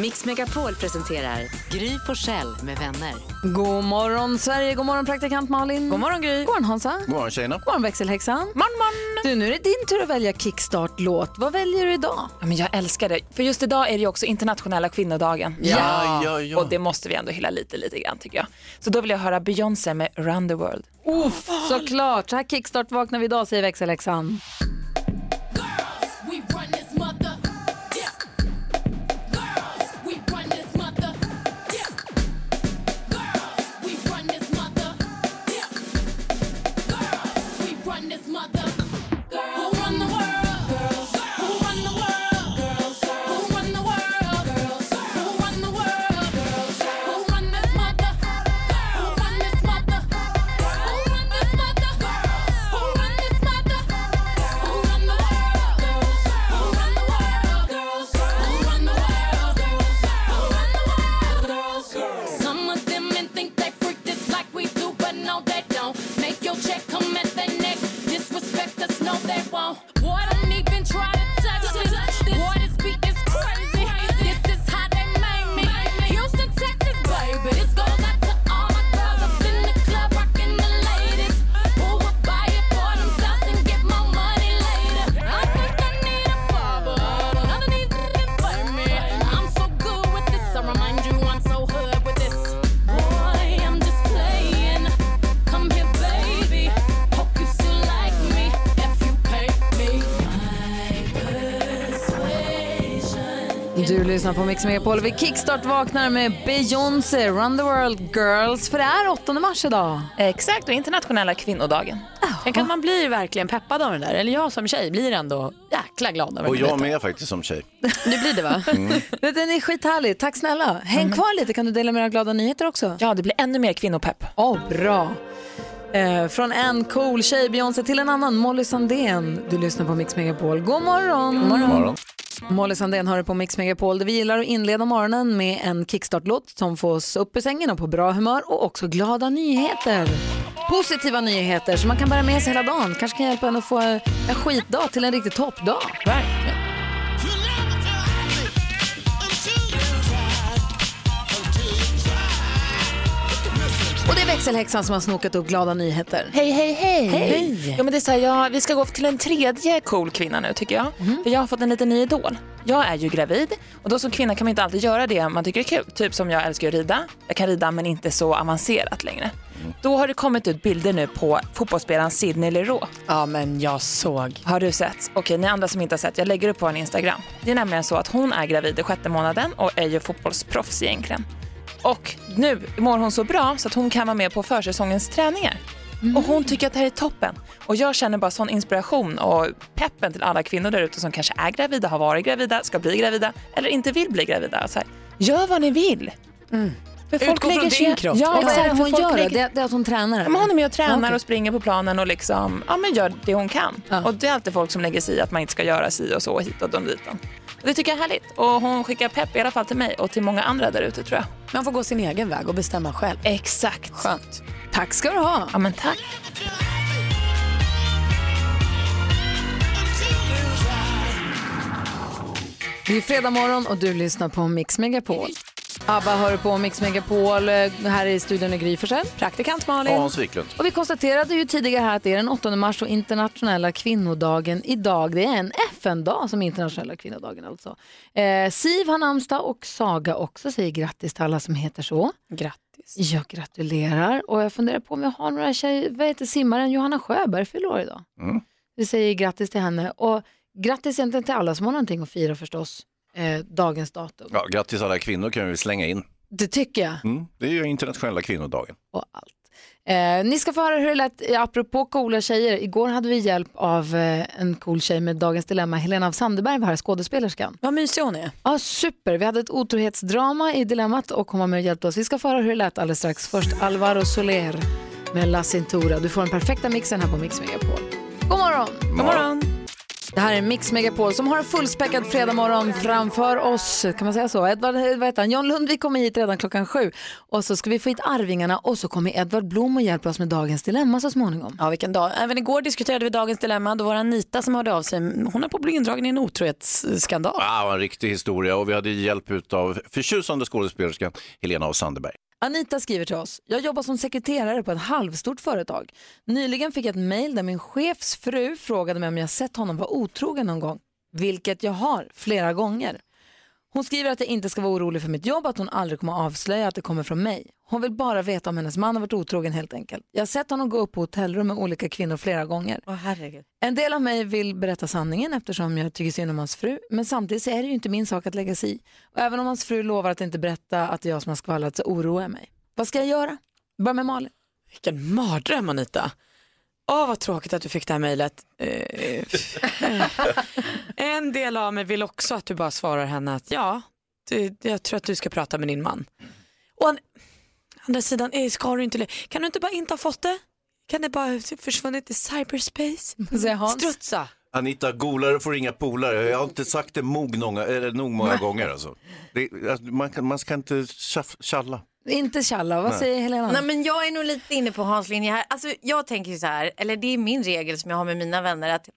Mix Megapol presenterar Gry Forssell med vänner. God morgon Sverige, god morgon praktikant Malin. God morgon Gry. God morgon Hansa. God morgon tjejerna. God morgon växelhäxan. Morgon, morgon. Du, nu är det din tur att välja kickstart-låt. Vad väljer du idag? Ja, men jag älskar det. För just idag är det ju också internationella kvinnodagen. Ja, ja, ja. Och det måste vi ändå hylla lite, lite grann tycker jag. Så då vill jag höra Beyoncé med Run the World. Uff, såklart. Så här kickstart vaknar vi idag säger växelhäxan. Lyssnar på Mix Megapol. Vi kickstart vaknar med Beyoncé, Run the World Girls. För det är 8 mars idag. Exakt, och internationella kvinnodagen. Tänk att man blir verkligen peppad av den där. Eller jag som tjej blir ändå jäkla glad över Och jag med faktiskt som tjej. Du blir det va? Den är skithärlig. Tack snälla. Häng kvar lite. Kan du dela med dig av glada nyheter också? Ja, det blir ännu mer kvinnopepp. Åh, bra. Eh, från en cool tjej, Beyoncé, till en annan, Molly Sandén. Du lyssnar på Mix Megapol. God morgon! God morgon. Morgon. Molly Sandén har det på Mix Megapol där vi gillar att inleda morgonen med en kickstart-låt som får oss upp ur sängen och på bra humör och också glada nyheter. Positiva nyheter som man kan bära med sig hela dagen. Kanske kan hjälpa en att få en skitdag till en riktig toppdag. Right. Och det är växelhäxan som har snokat upp glada nyheter. Hej, hej, hej. Hej. Ja, men det är så här, jag, vi ska gå till en tredje cool kvinna nu tycker jag. För jag har fått en liten ny idol. Jag är ju gravid och då som kvinna kan man inte alltid göra det man tycker är kul. Typ som jag älskar att rida. Jag kan rida men inte så avancerat längre. Då har det kommit ut bilder nu på fotbollsspelaren Sidney Leroux. Ja, men jag såg. Har du sett? Okej, ni andra som inte har sett, jag lägger upp på en Instagram. Det är nämligen så att hon är gravid i sjätte månaden och är ju fotbollsproffs egentligen. Och nu mår hon så bra så att hon kan vara med på försäsongens träningar. Och hon tycker att det här är toppen. Och jag känner bara sån inspiration och peppen till alla kvinnor där ute som kanske är gravida, har varit gravida, ska bli gravida eller inte vill bli gravida. Så här, gör vad ni vill. För Utgå från din kropp. Ja, vad är det hon folk gör lägger- Det, det är att hon tränar? Ja, men hon är med och tränar Okej. och springer på planen och liksom, ja, men gör det hon kan. Ja. Och det är alltid folk som lägger sig i att man inte ska göra si och så hit och dit. Det tycker jag är härligt. Och hon skickar pepp i alla fall till mig och till många andra där ute tror jag. Man får gå sin egen väg och bestämma själv. Exakt. Skönt. Tack ska du ha. Ja men tack. Det är fredag morgon och du lyssnar på Mix Megapol. ABBA hör på Mix Megapol. Eh, Här i studion är Gry Forssell, praktikant Malin. Och Hans Wiklund. Och vi konstaterade ju tidigare här att det är den 8 mars och internationella kvinnodagen idag. Det är en FN-dag som är internationella kvinnodagen alltså. Eh, Siv har namnsdag och Saga också säger grattis till alla som heter så. Grattis. Jag gratulerar och jag funderar på om jag har några tjejer, vad heter simmaren Johanna Sjöberg fyller år idag. Mm. Vi säger grattis till henne och grattis egentligen till alla som har någonting att fira förstås. Eh, dagens datum. Ja, grattis alla kvinnor kan vi slänga in. Det tycker jag. Mm. Det är ju internationella kvinnodagen. Och allt. Eh, ni ska få höra hur det lät, eh, apropå coola tjejer. Igår hade vi hjälp av eh, en cool tjej med Dagens Dilemma. Helena av Sandeberg var här, skådespelerskan. Vad mysig hon är. Ja, super. Vi hade ett otrohetsdrama i Dilemmat och hon var med och hjälpte oss. Vi ska få höra hur det lät alldeles strax. Först Alvaro Soler med La Cintura. Du får den perfekta mixen här på Mix Megapol. God morgon! God morgon. Det här är Mix Megapol som har en fullspäckad fredagmorgon framför oss. Kan man säga så? Edvard, vad heter han? John Lundvik kommer hit redan klockan sju. Och så ska vi få hit Arvingarna och så kommer Edvard Blom och hjälper oss med dagens dilemma så småningom. Ja, vilken dag. Även igår diskuterade vi dagens dilemma. Då var det Anita som hörde av sig. Hon är på att bli indragen i en otrohetsskandal. Ja, var en riktig historia och vi hade hjälp av förtjusande skådespelerskan Helena av Sandeberg. Anita skriver till oss. Jag jobbar som sekreterare på ett halvstort företag. Nyligen fick jag ett mejl där min chefs fru frågade mig om jag sett honom vara otrogen någon gång. Vilket jag har, flera gånger. Hon skriver att jag inte ska vara orolig för mitt jobb, att hon aldrig kommer avslöja att det kommer från mig. Hon vill bara veta om hennes man har varit otrogen helt enkelt. Jag har sett honom gå upp på hotellrum med olika kvinnor flera gånger. Åh, herregud. En del av mig vill berätta sanningen eftersom jag tycker synd om hans fru. Men samtidigt så är det ju inte min sak att lägga sig i. Och även om hans fru lovar att inte berätta att det är jag som har skvallrat så oroar jag mig. Vad ska jag göra? Börja med Malin. Vilken mardröm Anita. Åh vad tråkigt att du fick det här mejlet. Eh, en del av mig vill också att du bara svarar henne att ja, du, jag tror att du ska prata med din man. Och an, andra sidan, eh, ska du inte, kan du inte bara inte ha fått det? Kan det bara försvunnit i cyberspace? Strutsa. Anita, golare får inga polare. Jag har inte sagt det nog många, eller nog många gånger. Alltså. Det, man, kan, man ska inte tjalla. Inte tjalla. Vad säger Helena? Nej, men jag är nog lite inne på Hans linje här. Alltså, jag tänker ju så här, eller det är min regel som jag har med mina vänner, att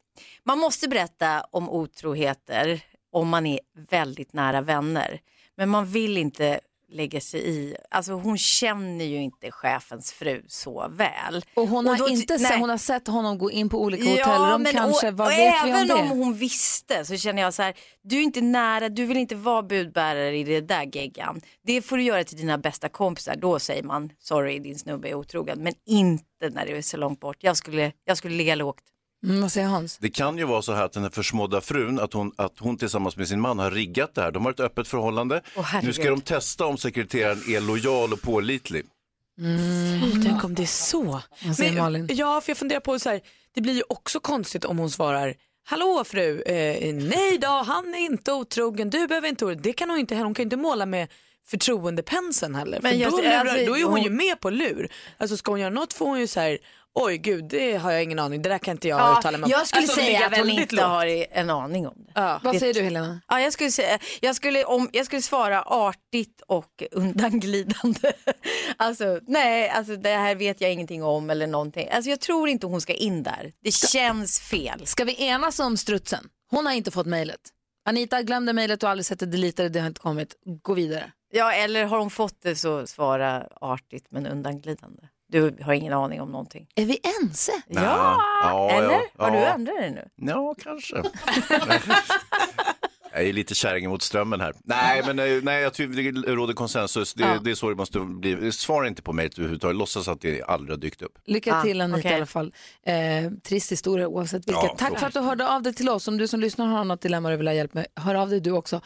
man måste berätta om otroheter om man är väldigt nära vänner. Men man vill inte lägga sig i, alltså hon känner ju inte chefens fru så väl. och hon har, då- inte se, nej. hon har sett honom gå in på olika hotellrum men kanske. och, Vad och vet vi om även det? om hon visste så känner jag så här, du är inte nära, du vill inte vara budbärare i det där geggan. Det får du göra till dina bästa kompisar, då säger man sorry din snubbe är otrogen. Men inte när det är så långt bort. Jag skulle, jag skulle ligga lågt. Mm, vad säger Hans? Det kan ju vara så här att den här försmådda frun, att hon, att hon tillsammans med sin man har riggat det här. De har ett öppet förhållande. Åh, nu ska de testa om sekreteraren är lojal och pålitlig. Fy, tänk om det är så. Vad säger Malin? Ja, för jag funderar på så här, det blir ju också konstigt om hon svarar Hallå fru, eh, nej då, han är inte otrogen, du behöver inte oroa dig." Det kan hon inte, hon kan inte måla med förtroendepenseln heller. Men för jag- då, lurar, alltså, då är hon ju hon- med på lur. Alltså ska hon göra något får hon ju så här, oj gud det har jag ingen aning, det där kan inte jag uttala mig om. jag skulle Alltså, säga att hon inte lågt. har en aning om det. Ja. Vad säger du Helena? Ja, jag, skulle säga, jag, skulle, om, jag skulle svara artigt och undanglidande. alltså, nej, alltså, det här vet jag ingenting om eller någonting. Alltså, jag tror inte hon ska in där. Det känns fel. Ska vi enas om strutsen? Hon har inte fått mejlet. Anita glömde mejlet och aldrig sett det, deletade, det har inte kommit. Gå vidare. Ja, eller har hon fått det så svara artigt men undanglidande. Du har ingen aning om någonting. Är vi ense? Ja, ja, eller? ja, Har du ja. ändrat dig nu? Ja, kanske. Jag är lite kärring mot strömmen här. Nej, men eh, nej, jag tycker det råder konsensus. Det, Ja. det är så det måste bli. Svara inte på mig överhuvudtaget. Låtsas att det aldrig har dykt upp. Lycka Ah, till Anita okej. i alla fall. Eh, trist historia oavsett vilket. Ja, Tack för att du hörde av dig till oss. Om du som lyssnar har något dilemma du vill ha hjälp med, hör av dig du också.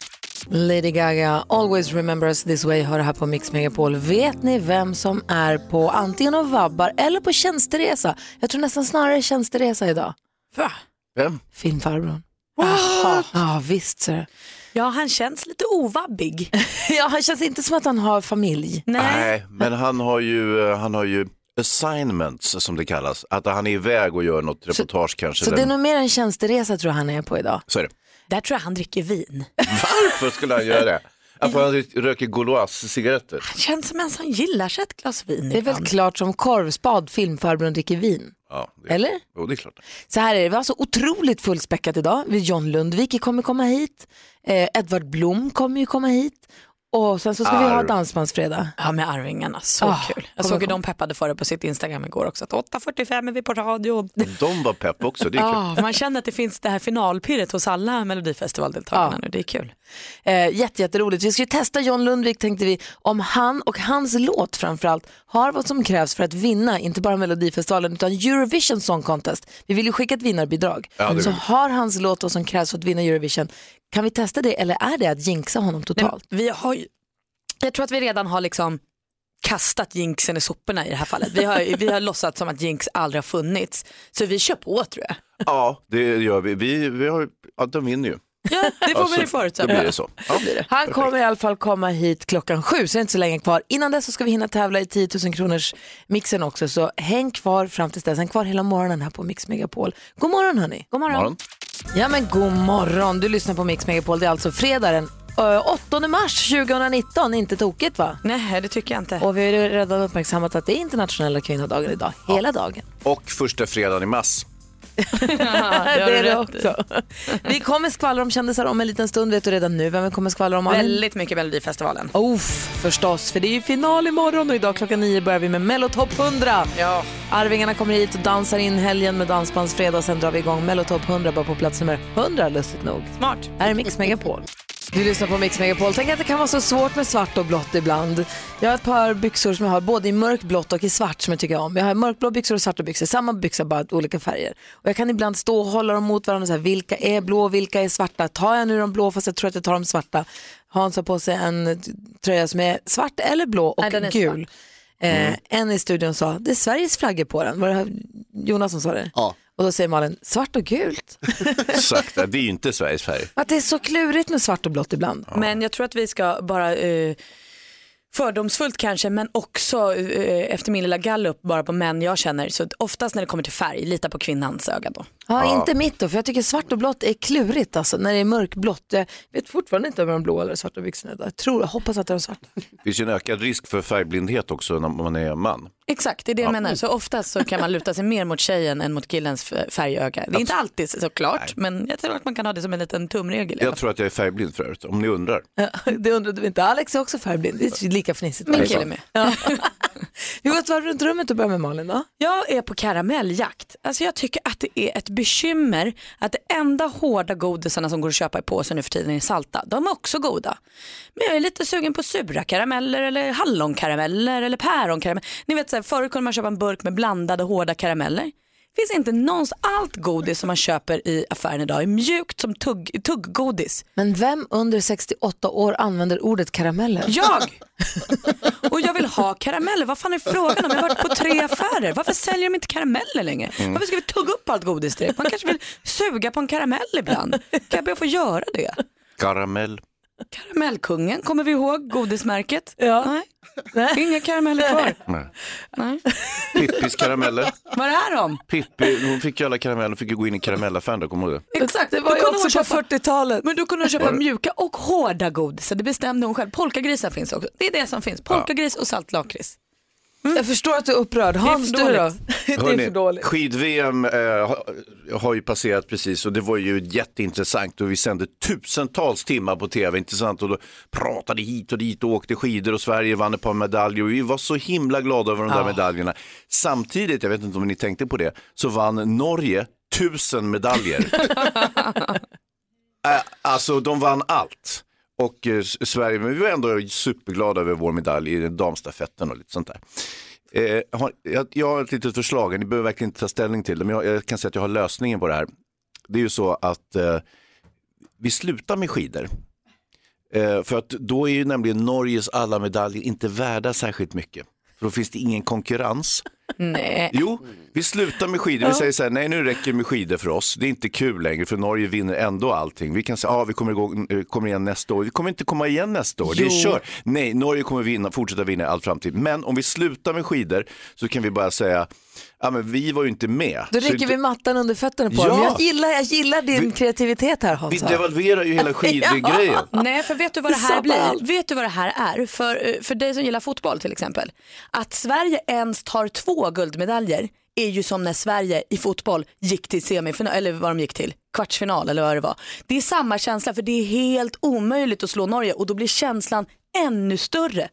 Lady Gaga, Always Remember Us This Way, hör här på Mix Megapol. Vet ni vem som är på antingen och vabbar eller på tjänsteresa? Jag tror nästan snarare tjänsteresa idag. Va? Vem? Filmfarbrorn. Jaha. Ja, visst så. Ja, han känns lite ovabbig. Ja, han känns inte som att han har familj. Nej, men han har ju, eh, han har ju assignments som det kallas. Att han är iväg och gör något reportage kanske. Så det är Den- nog mer en tjänsteresa tror jag han är på idag. Så är det. Där tror jag han dricker vin. Varför skulle han göra det? Att han röker Gauloise-cigaretter. Känns som en som gillar sig ett glas vin Det är väl ibland. klart som korvspad filmfarbrorn dricker vin. Ja, det, Eller? Jo, det är klart. Så här är det, vi har så otroligt fullspäckat idag. Vi- John Lundvik kommer komma hit, eh, Edvard Blom kommer ju komma hit och sen så ska vi ha Arv. Dansbandsfredag. Ja med Arvingarna, så Ah, kul. Jag såg hur de peppade för det på sitt Instagram igår också. Att 8.45 är vi på radion. De var pepp också, det är kul. Ja, man känner att det finns det här finalpirret hos alla melodifestivaldeltagarna Ja. nu. Det är kul. Eh, jätte, jätteroligt. Vi ska ju testa John Lundvik tänkte vi, om han och hans låt framförallt har vad som krävs för att vinna, inte bara Melodifestivalen utan Eurovision Song Contest. Vi vill ju skicka ett vinnarbidrag. Ja, så har hans låt vad som krävs för att vinna Eurovision. Kan vi testa det eller är det att jinxa honom Nej, totalt? vi har ju, jag tror att vi redan har liksom kastat jinxen i soporna i det här fallet. Vi har, vi har låtsats som att jinx aldrig har funnits. Så vi kör på tror jag. Ja, det gör vi. Vi, vi har, ja, de vinner ju. Ja, det får Alltså, vi förutsätta. Då blir det så. Ja. Han kommer i alla fall komma hit klockan sju, så det är inte så länge kvar. Innan dess så ska vi hinna tävla i 10 000 kronors mixen också, så häng kvar fram tills dess. Häng kvar hela morgonen här på Mix Megapol. God morgon hörni. God Morgon. Ja men god morgon, du lyssnar på Mix Megapol. Det är alltså fredag den ö, 8 mars 2019, inte tokigt va? Nej, det tycker jag inte. Och vi har ju redan uppmärksammat att det är internationella kvinnodagen idag, hela dagen. Och första fredagen i mars. Det är det också. Vi kommer skvallra om kändisar om en liten stund, vet du redan nu vem vi kommer skvallra om? Väldigt mycket Melodifestivalen. Oh, förstås, för det är ju final imorgon och idag klockan nio börjar vi med Mello Top 100. Ja. Arvingarna kommer hit och dansar in helgen med Dansbandsfredag sen drar vi igång Mello Top 100 bara på plats nummer 100, lustigt nog. Smart. Här är Mix Megapol. Du lyssnar på Mix Megapol. Tänk att det kan vara så svårt med svart och blått ibland. Jag har ett par byxor som jag har både i mörkblått och i svart som jag tycker om. Jag har mörkblå byxor och svarta byxor, samma byxor bara olika färger. Och jag kan ibland stå och hålla dem mot varandra, så här, vilka är blå, vilka är svarta? Tar jag nu de blå fast jag tror att jag tar de svarta? Hans har på sig en tröja som är svart eller blå och Nej, den är Eh, en i studion sa, det är Sveriges flaggor på den. Var det här Jonas som sa det? Ja. Och då säger Malin, svart och gult. Exakt, det är ju inte Sveriges färg. Att det är så klurigt med svart och blått ibland. Men jag tror att vi ska bara eh, fördomsfullt kanske men också eh, efter min lilla gallup bara på män jag känner så oftast när det kommer till färg lita på kvinnans öga då. Ja, inte mitt då, för jag tycker svart och blått är klurigt alltså, när det är mörkblått. Jag vet fortfarande inte om de blå eller svarta byxorna. är. Jag tror, jag hoppas att de är svarta. Det finns ju en ökad risk för färgblindhet också när man är man. Exakt, det är det jag menar. Så oftast så kan man luta sig mer mot tjejen än mot killens färgöga. Det är inte alltid såklart men jag tror att man kan ha det som en liten tumregel. Jag tror att jag är färgblind för övrigt, om ni undrar. Det undrade vi inte. Alex är också färgblind, det är lika fnissigt. Min kille med. Ja. Vi går ett varv runt rummet och börjar med Malin då. Jag är på karamelljakt. Alltså jag tycker att det är ett bekymmer att det enda hårda godisarna som går att köpa i påsen nu för tiden är salta. De är också goda. Men jag är lite sugen på sura karameller eller hallonkarameller eller päronkarameller. Ni vet så här, förut kunde man köpa en burk med blandade hårda karameller finns inte någons allt godis som man köper i affären idag är mjukt som tugg, tugggodis. Men vem under 68 år använder ordet karameller? Jag! Och jag vill ha karameller. Vad fan är frågan om? Jag har varit på tre affärer. Varför säljer de inte karameller längre? Mm. Varför ska vi tugga upp allt godis direkt? Man kanske vill suga på en karamell ibland. Kan jag be att få göra det? Karamell. Karamellkungen, kommer vi ihåg godismärket? Ja. Nej. Inga karameller kvar. Nej. Nej. Pippis karameller. Vad är de? Pippi, hon fick ju alla karameller, fick ju gå in i karamellaffären där, kommer du? Exakt, Det var ju Då också på köpa- 40-talet. Men då kunde hon köpa mjuka och hårda godis. Det bestämde hon själv. Polkagrisar finns också. Det är det som finns. Polkagris och saltlakrits. Jag förstår att du är upprörd. Hans, du då? Det är för dåligt. Skid-VM eh, har, har ju passerat precis och det var ju jätteintressant och vi sände tusentals timmar på tv, intressant och då pratade hit och dit och åkte skidor och Sverige vann ett par medaljer och vi var så himla glada över de där medaljerna. Samtidigt, jag vet inte om ni tänkte på det, så vann Norge tusen medaljer. Äh, alltså de vann allt. Och eh, Sverige, men vi var ändå superglada över vår medalj i damstafetten och lite sånt där. Eh, har, jag, jag har ett litet förslag, ni behöver verkligen inte ta ställning till det, men jag, jag kan säga att jag har lösningen på det här. Det är ju så att eh, vi slutar med skidor. Eh, för att då är ju nämligen Norges alla medaljer inte värda särskilt mycket. För då finns det ingen konkurrens. Nej. Jo, vi slutar med skidor. Vi säger så här, nej nu räcker det med skidor för oss. Det är inte kul längre för Norge vinner ändå allting. Vi kan säga, ja ah, vi kommer, igång, eh, kommer igen nästa år. Vi kommer inte komma igen nästa år. Det är Jo. kört. Nej, Norge kommer vinna, fortsätta vinna i all framtid. Men om vi slutar med skidor så kan vi bara säga, ja men vi var ju inte med. Då rycker vi mattan under fötterna på Ja. dem. Jag gillar, jag gillar din Vi- kreativitet här Vi Hans. devalverar ju hela skidgrejen. Nej, för vet du vad det här blir? allt. Vet du vad det här är? För, eh, för dig som gillar fotboll till exempel. Att Sverige ens tar två guldmedaljer är ju som när Sverige i fotboll gick till semifinal, eller vad de gick till, kvartsfinal eller vad det var. Det är samma känsla för det är helt omöjligt att slå Norge och då blir känslan ännu större.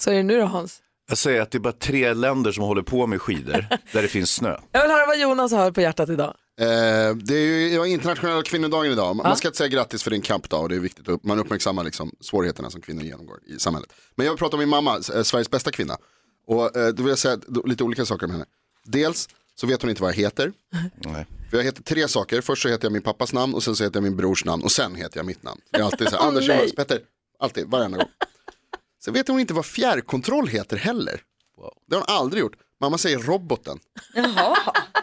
Så är det nu då Hans. Jag säger att det är bara tre länder som håller på med skidor där det finns snö. Jag vill höra vad Jonas har på hjärtat idag. Eh, det är ju ja, internationella kvinnodagen idag. Man man ska inte säga grattis för din kampdag och det är viktigt att man uppmärksammar liksom, svårigheterna som kvinnor genomgår i samhället. Men jag vill prata om min mamma, eh, Sveriges bästa kvinna. Och eh, då vill jag säga lite olika saker om henne. Dels så vet hon inte vad jag heter. Nej. För jag heter tre saker. Först så heter jag min pappas namn och sen så heter jag min brors namn och sen heter jag mitt namn. Det är alltid så här, Anders. Jonas Petter. Alltid, varenda gång. Sen vet hon inte vad fjärrkontroll heter heller. Det har hon aldrig gjort. Mamma säger roboten. Jaha.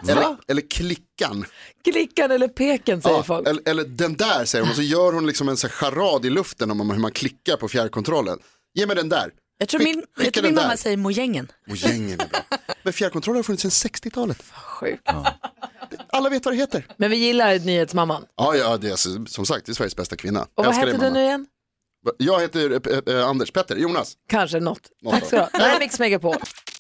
Eller, eller klickan. Klickan eller peken säger Ja, folk. eller, eller den där säger hon och så gör hon liksom en så här charad i luften om hur man klickar på fjärrkontrollen. Ge mig den där. Jag tror Skick- min, jag tror min mamma där. säger mojängen. Mojängen är bra. Men fjärrkontroll har funnits sedan 60-talet. Sjukt. Alla vet vad det heter. Men vi gillar nyhetsmamman. Ja, ja, det är alltså, som sagt, det är Sveriges bästa kvinna. Och vad heter du nu igen? Jag heter eh, eh, Anders Petter, Jonas. Kanske något. Något Tack ska du ha. då. Det här är Mix Megapol.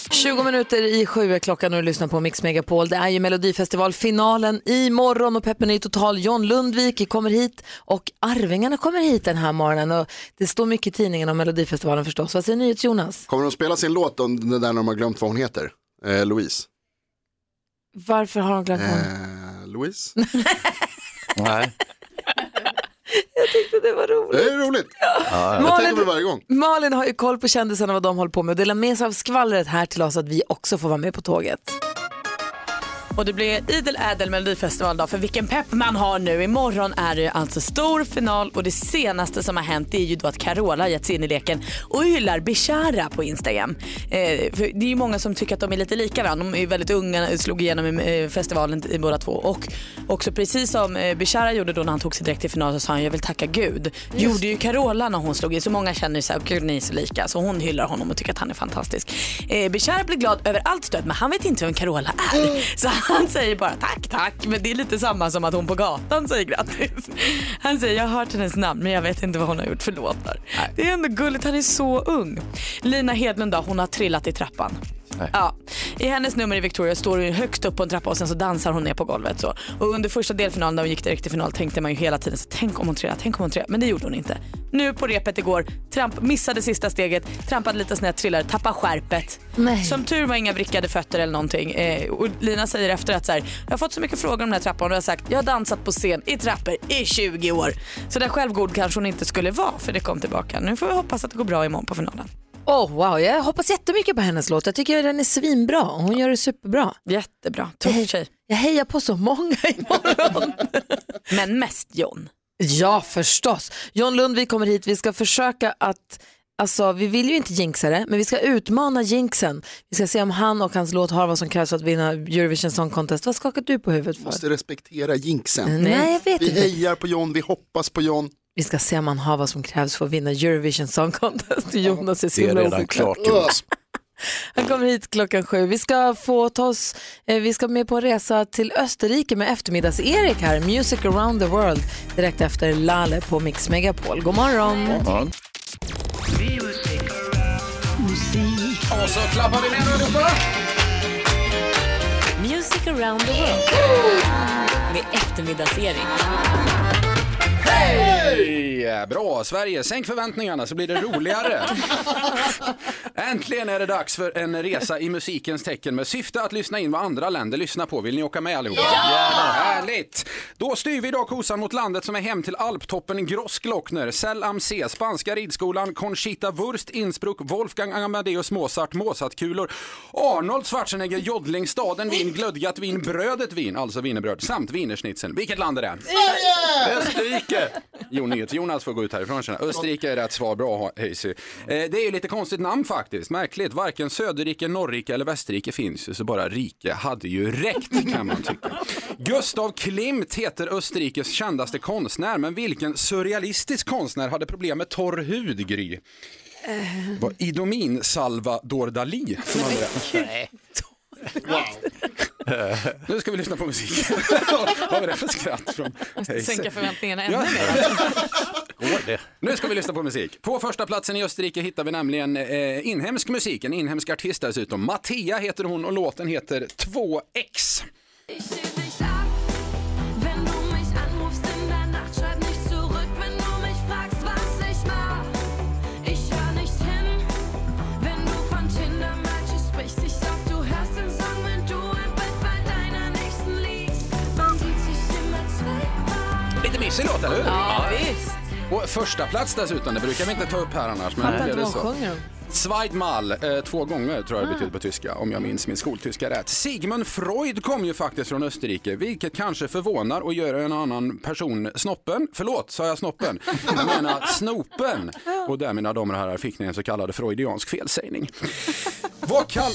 20 minuter i sju är klockan och du lyssnar på Mix Megapol. Det är ju Melodifestivalfinalen imorgon och peppen är ju total. John Lundvik kommer hit och Arvingarna kommer hit den här morgonen. Och det står mycket i tidningen om Melodifestivalen förstås. Vad säger nyhets Jonas? Kommer de spela sin låt om det där när de har glömt vad hon heter? Eh, Louise. Varför har de glömt honom? Eh, Louise? Nej. Jag tyckte det var roligt. Det är roligt. Jag Malin- tänker på det varje gång. Malin har ju koll på kändisarna vad de håller på med och delar med sig av skvallret här till oss att vi också får vara med på tåget. Och det blir idel ädel melodifestival då, för vilken pepp man har nu. Imorgon är det alltså stor final och det senaste som har hänt det är ju då att Carola har gett sig in i leken och hyllar Bishara på Instagram. Eh, det är ju många som tycker att de är lite lika varandra. De är ju väldigt unga, slog igenom i eh, festivalen i båda två. Och också precis som eh, Bishara gjorde då när han tog sig direkt till final så sa han jag vill tacka Gud. Gjorde ju Carola när hon slog i så många känner här, gud ni är så lika. Så hon hyllar honom och tycker att han är fantastisk. Eh, Bishara blir glad över allt stöd men han vet inte vem Carola är. Så han säger bara tack tack men det är lite samma som att hon på gatan säger grattis. Han säger jag har hört hennes namn men jag vet inte vad hon har gjort för låtar. Det är ändå gulligt, han är så ung. Lina Hedlund då, hon har trillat i trappan. Ja. I hennes nummer i Victoria står hon högst upp på en trappa och sen så dansar hon ner på golvet. Så. Och under första delfinalen när hon gick direkt till final tänkte man ju hela tiden så, tänk om hon trillar, tänk om hon trillar. Men det gjorde hon inte. Nu på repet igår, tramp, missade sista steget, trampade lite snett, trillade, tappade skärpet. Nej. Som tur var inga vrickade fötter eller någonting. Eh, och Lina säger efter att så här, jag har fått så mycket frågor om den här trappan och jag har sagt jag har dansat på scen i trappor i 20 år. Så där självgod kanske hon inte skulle vara för det kom tillbaka. Nu får vi hoppas att det går bra imorgon på finalen. Oh, wow, jag hoppas jättemycket på hennes låt. Jag tycker den är svinbra. Hon gör det superbra. Jättebra, Jag, tuff tjej. jag hejar på så många imorgon. Men mest John. Ja, förstås. John Lundvik kommer hit. Vi ska försöka att, alltså vi vill ju inte jinxa det, men vi ska utmana jinxen. Vi ska se om han och hans låt har vad som krävs för att vinna Eurovision Song Contest. Vad skakar du på huvudet för? Måste respektera jinxen. Nej, jag vet Vi inte. hejar på John, vi hoppas på John. Vi ska se om han har vad som krävs för att vinna Eurovision Song Contest. Jonas är så Det är redan klart Jonas. Han kommer hit klockan sju. Vi ska få ta oss, eh, vi ska med på en resa till Österrike med eftermiddags-Erik här. Music around the world direkt efter Lale på Mix Megapol. God morgon. Ja. Och så klappar vi med allihopa. Music around the world med eftermiddagsserie. Hej! Bra, Sverige. Sänk förväntningarna så blir det roligare. Äntligen är det dags för en resa i musikens tecken med syfte att lyssna in vad andra länder lyssnar på. Vill ni åka med allihopa? Ja! Härligt! Då styr vi idag kosan mot landet som är hem till alptoppen Grossglockner, Cell am See, Spanska ridskolan, Conchita Wurst, Innsbruck, Wolfgang Amadeus Mozart, Mozartkulor, Arnold Schwarzenegger, Jodling, staden Wien, glödgat vin, brödet vin, alltså wienerbröd, samt wienerschnitzeln. Vilket land är det? Österrike! Jo, Jonas får gå ut härifrån känner. Österrike är rätt svar, bra Hayesy. Eh, det är ju lite konstigt namn faktiskt, märkligt. Varken Söderrike, Norrike eller Västerrike finns ju, så bara rike hade ju räckt kan man tycka. Gustav Klimt heter Österrikes kändaste konstnär, men vilken surrealistisk konstnär hade problem med torr hud, Gry? Var Idomin Salvador Dalí som hade det? Nu ska vi lyssna på musik. Vad var det för skratt från Hayesy? Sänka förväntningarna ännu mer. Nu ska vi lyssna på musik. På första platsen i Österrike hittar vi nämligen eh, inhemsk musik, en inhemsk artist dessutom. Mattia heter hon och låten heter 2X. Mysig låt, eller hur? Ja, visst. Och första plats dessutom, det brukar vi inte ta upp här annars. Men Fattar inte vad hon sjunger om. Eh, två gånger tror jag det betyder på tyska om jag minns min skoltyska rätt. Sigmund Freud kom ju faktiskt från Österrike, vilket kanske förvånar och gör en annan person snoppen. Förlåt, sa jag snoppen? Jag menar snopen. Och där mina damer och herrar fick ni en så kallad freudiansk felsägning. Vad, kall...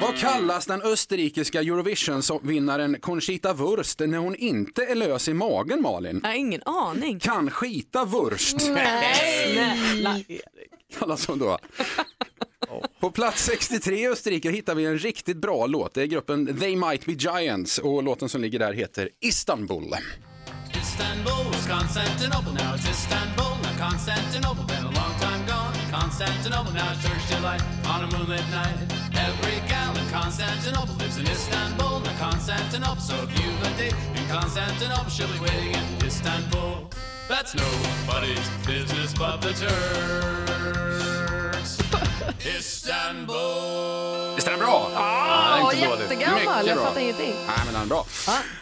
Vad kallas den österrikiska Eurovision-vinnaren Conchita Wurst när hon inte är lös i magen Malin? Jag har ingen aning. Kan skita Wurst. Nej, snälla. kallas hon då. På plats 63 i Österrike hittar vi en riktigt bra låt. Det är gruppen They Might Be Giants och låten som ligger där heter Istanbul. Istanbul was Constantinople, now it's Istanbul. Now Constantinople, been a long time gone. Constantinople, now it's church delight on a moonlit night. Every gal in Constantinople lives in Istanbul. Now Constantinople, so if you've a date in Constantinople, she'll be waiting in Istanbul. That's nobody's business but the Turks. Istanbul. Visst är den bra? Inte dålig. jättegammal. Mycket Jag bra. fattar ingenting. Nej, men den är bra.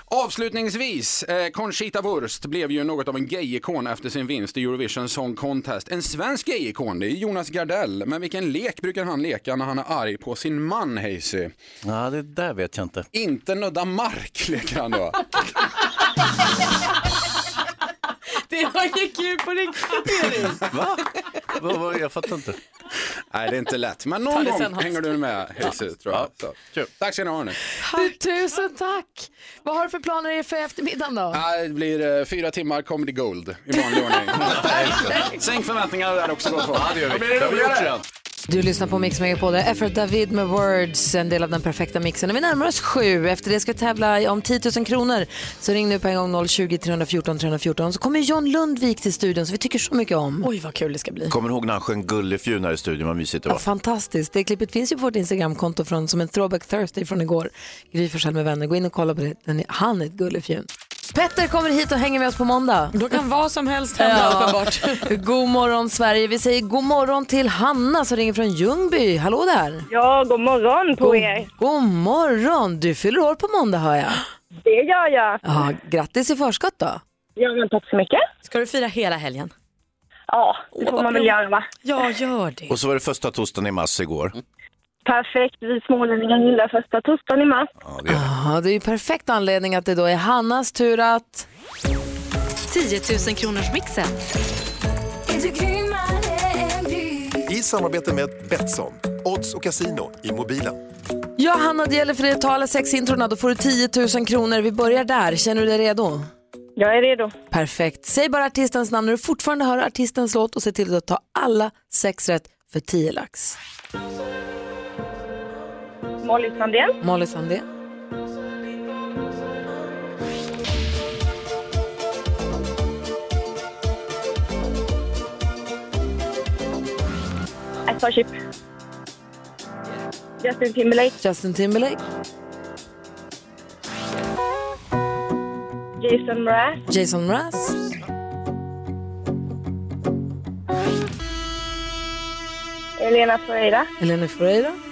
Avslutningsvis, eh, Conchita Wurst blev ju något av en gay-ikon efter sin vinst i Eurovision Song Contest. En svensk gay-ikon, det är Jonas Gardell. Men vilken lek brukar han leka när han är arg på sin man, Hayesy? Ja, det där vet jag inte. Inte nudda mark, leker han då. Det var ju på Erik. Va? Va, va? Jag fattar inte. Nej, det är inte lätt. Men någon gång sen, hänger du med, Hayesy, tror jag. Så. Tack ska ni ha. Du, tusen tack. Vad har du för planer för eftermiddagen då? Ja, Det blir eh, fyra timmar comedy gold i vanlig ordning. Sänk förväntningarna där också gott folk. Ja, det gör vi. Blir det Det har vi gjort roligare. Du lyssnar på Mix Megapol, det är Effort David med Words, en del av den perfekta mixen. Och vi närmar oss sju. Efter det ska vi tävla om 10 000 kronor. Så ring nu på en gång 020 314 314 så kommer John Lundvik till studion som vi tycker så mycket om. Oj vad kul det ska bli. Kommer du ihåg när han sjöng Gullefjun här i studion? Vad mysigt det Ja, var. fantastiskt. Det klippet finns ju på vårt Instagramkonto från, som en throwback Thursday från igår. Gry med vänner. Gå in och kolla på det. Den är, han är ett gullefjun. Petter kommer hit och hänger med oss på måndag. Då kan vad som helst hända uppenbart. god morgon Sverige. Vi säger god morgon till Hanna som ringer från Ljungby. Hallå där. Ja, god morgon på god, er. God morgon. Du fyller år på måndag hör jag. Det gör jag. Ja, grattis i förskott då. Ja, men tack så mycket. Ska du fira hela helgen? Ja, det får man väl göra va? Ja, gör det. Och så var det första torsdagen i mars igår. Perfekt, vi smålänningar gillar första torsdagen i mars. Ja, det är ju perfekt anledning att det då är Hannas tur att... 10 000 kronors mixen. I samarbete med Betsson, odds och casino i mobilen. Ja, Hanna, det gäller för dig att ta alla sex introna. Då får du 10 000 kronor. Vi börjar där. Känner du dig redo? Jag är redo. Perfekt. Säg bara artistens namn när du fortfarande hör artistens låt och se till att ta alla sex rätt för 10 lax. Molly Sandén. Molly Sandén. Starship. Justin Timberlake. Justin Timberlake. Jason Mraz. Jason Mraz. Elena Ferreira. Elena Ferreira.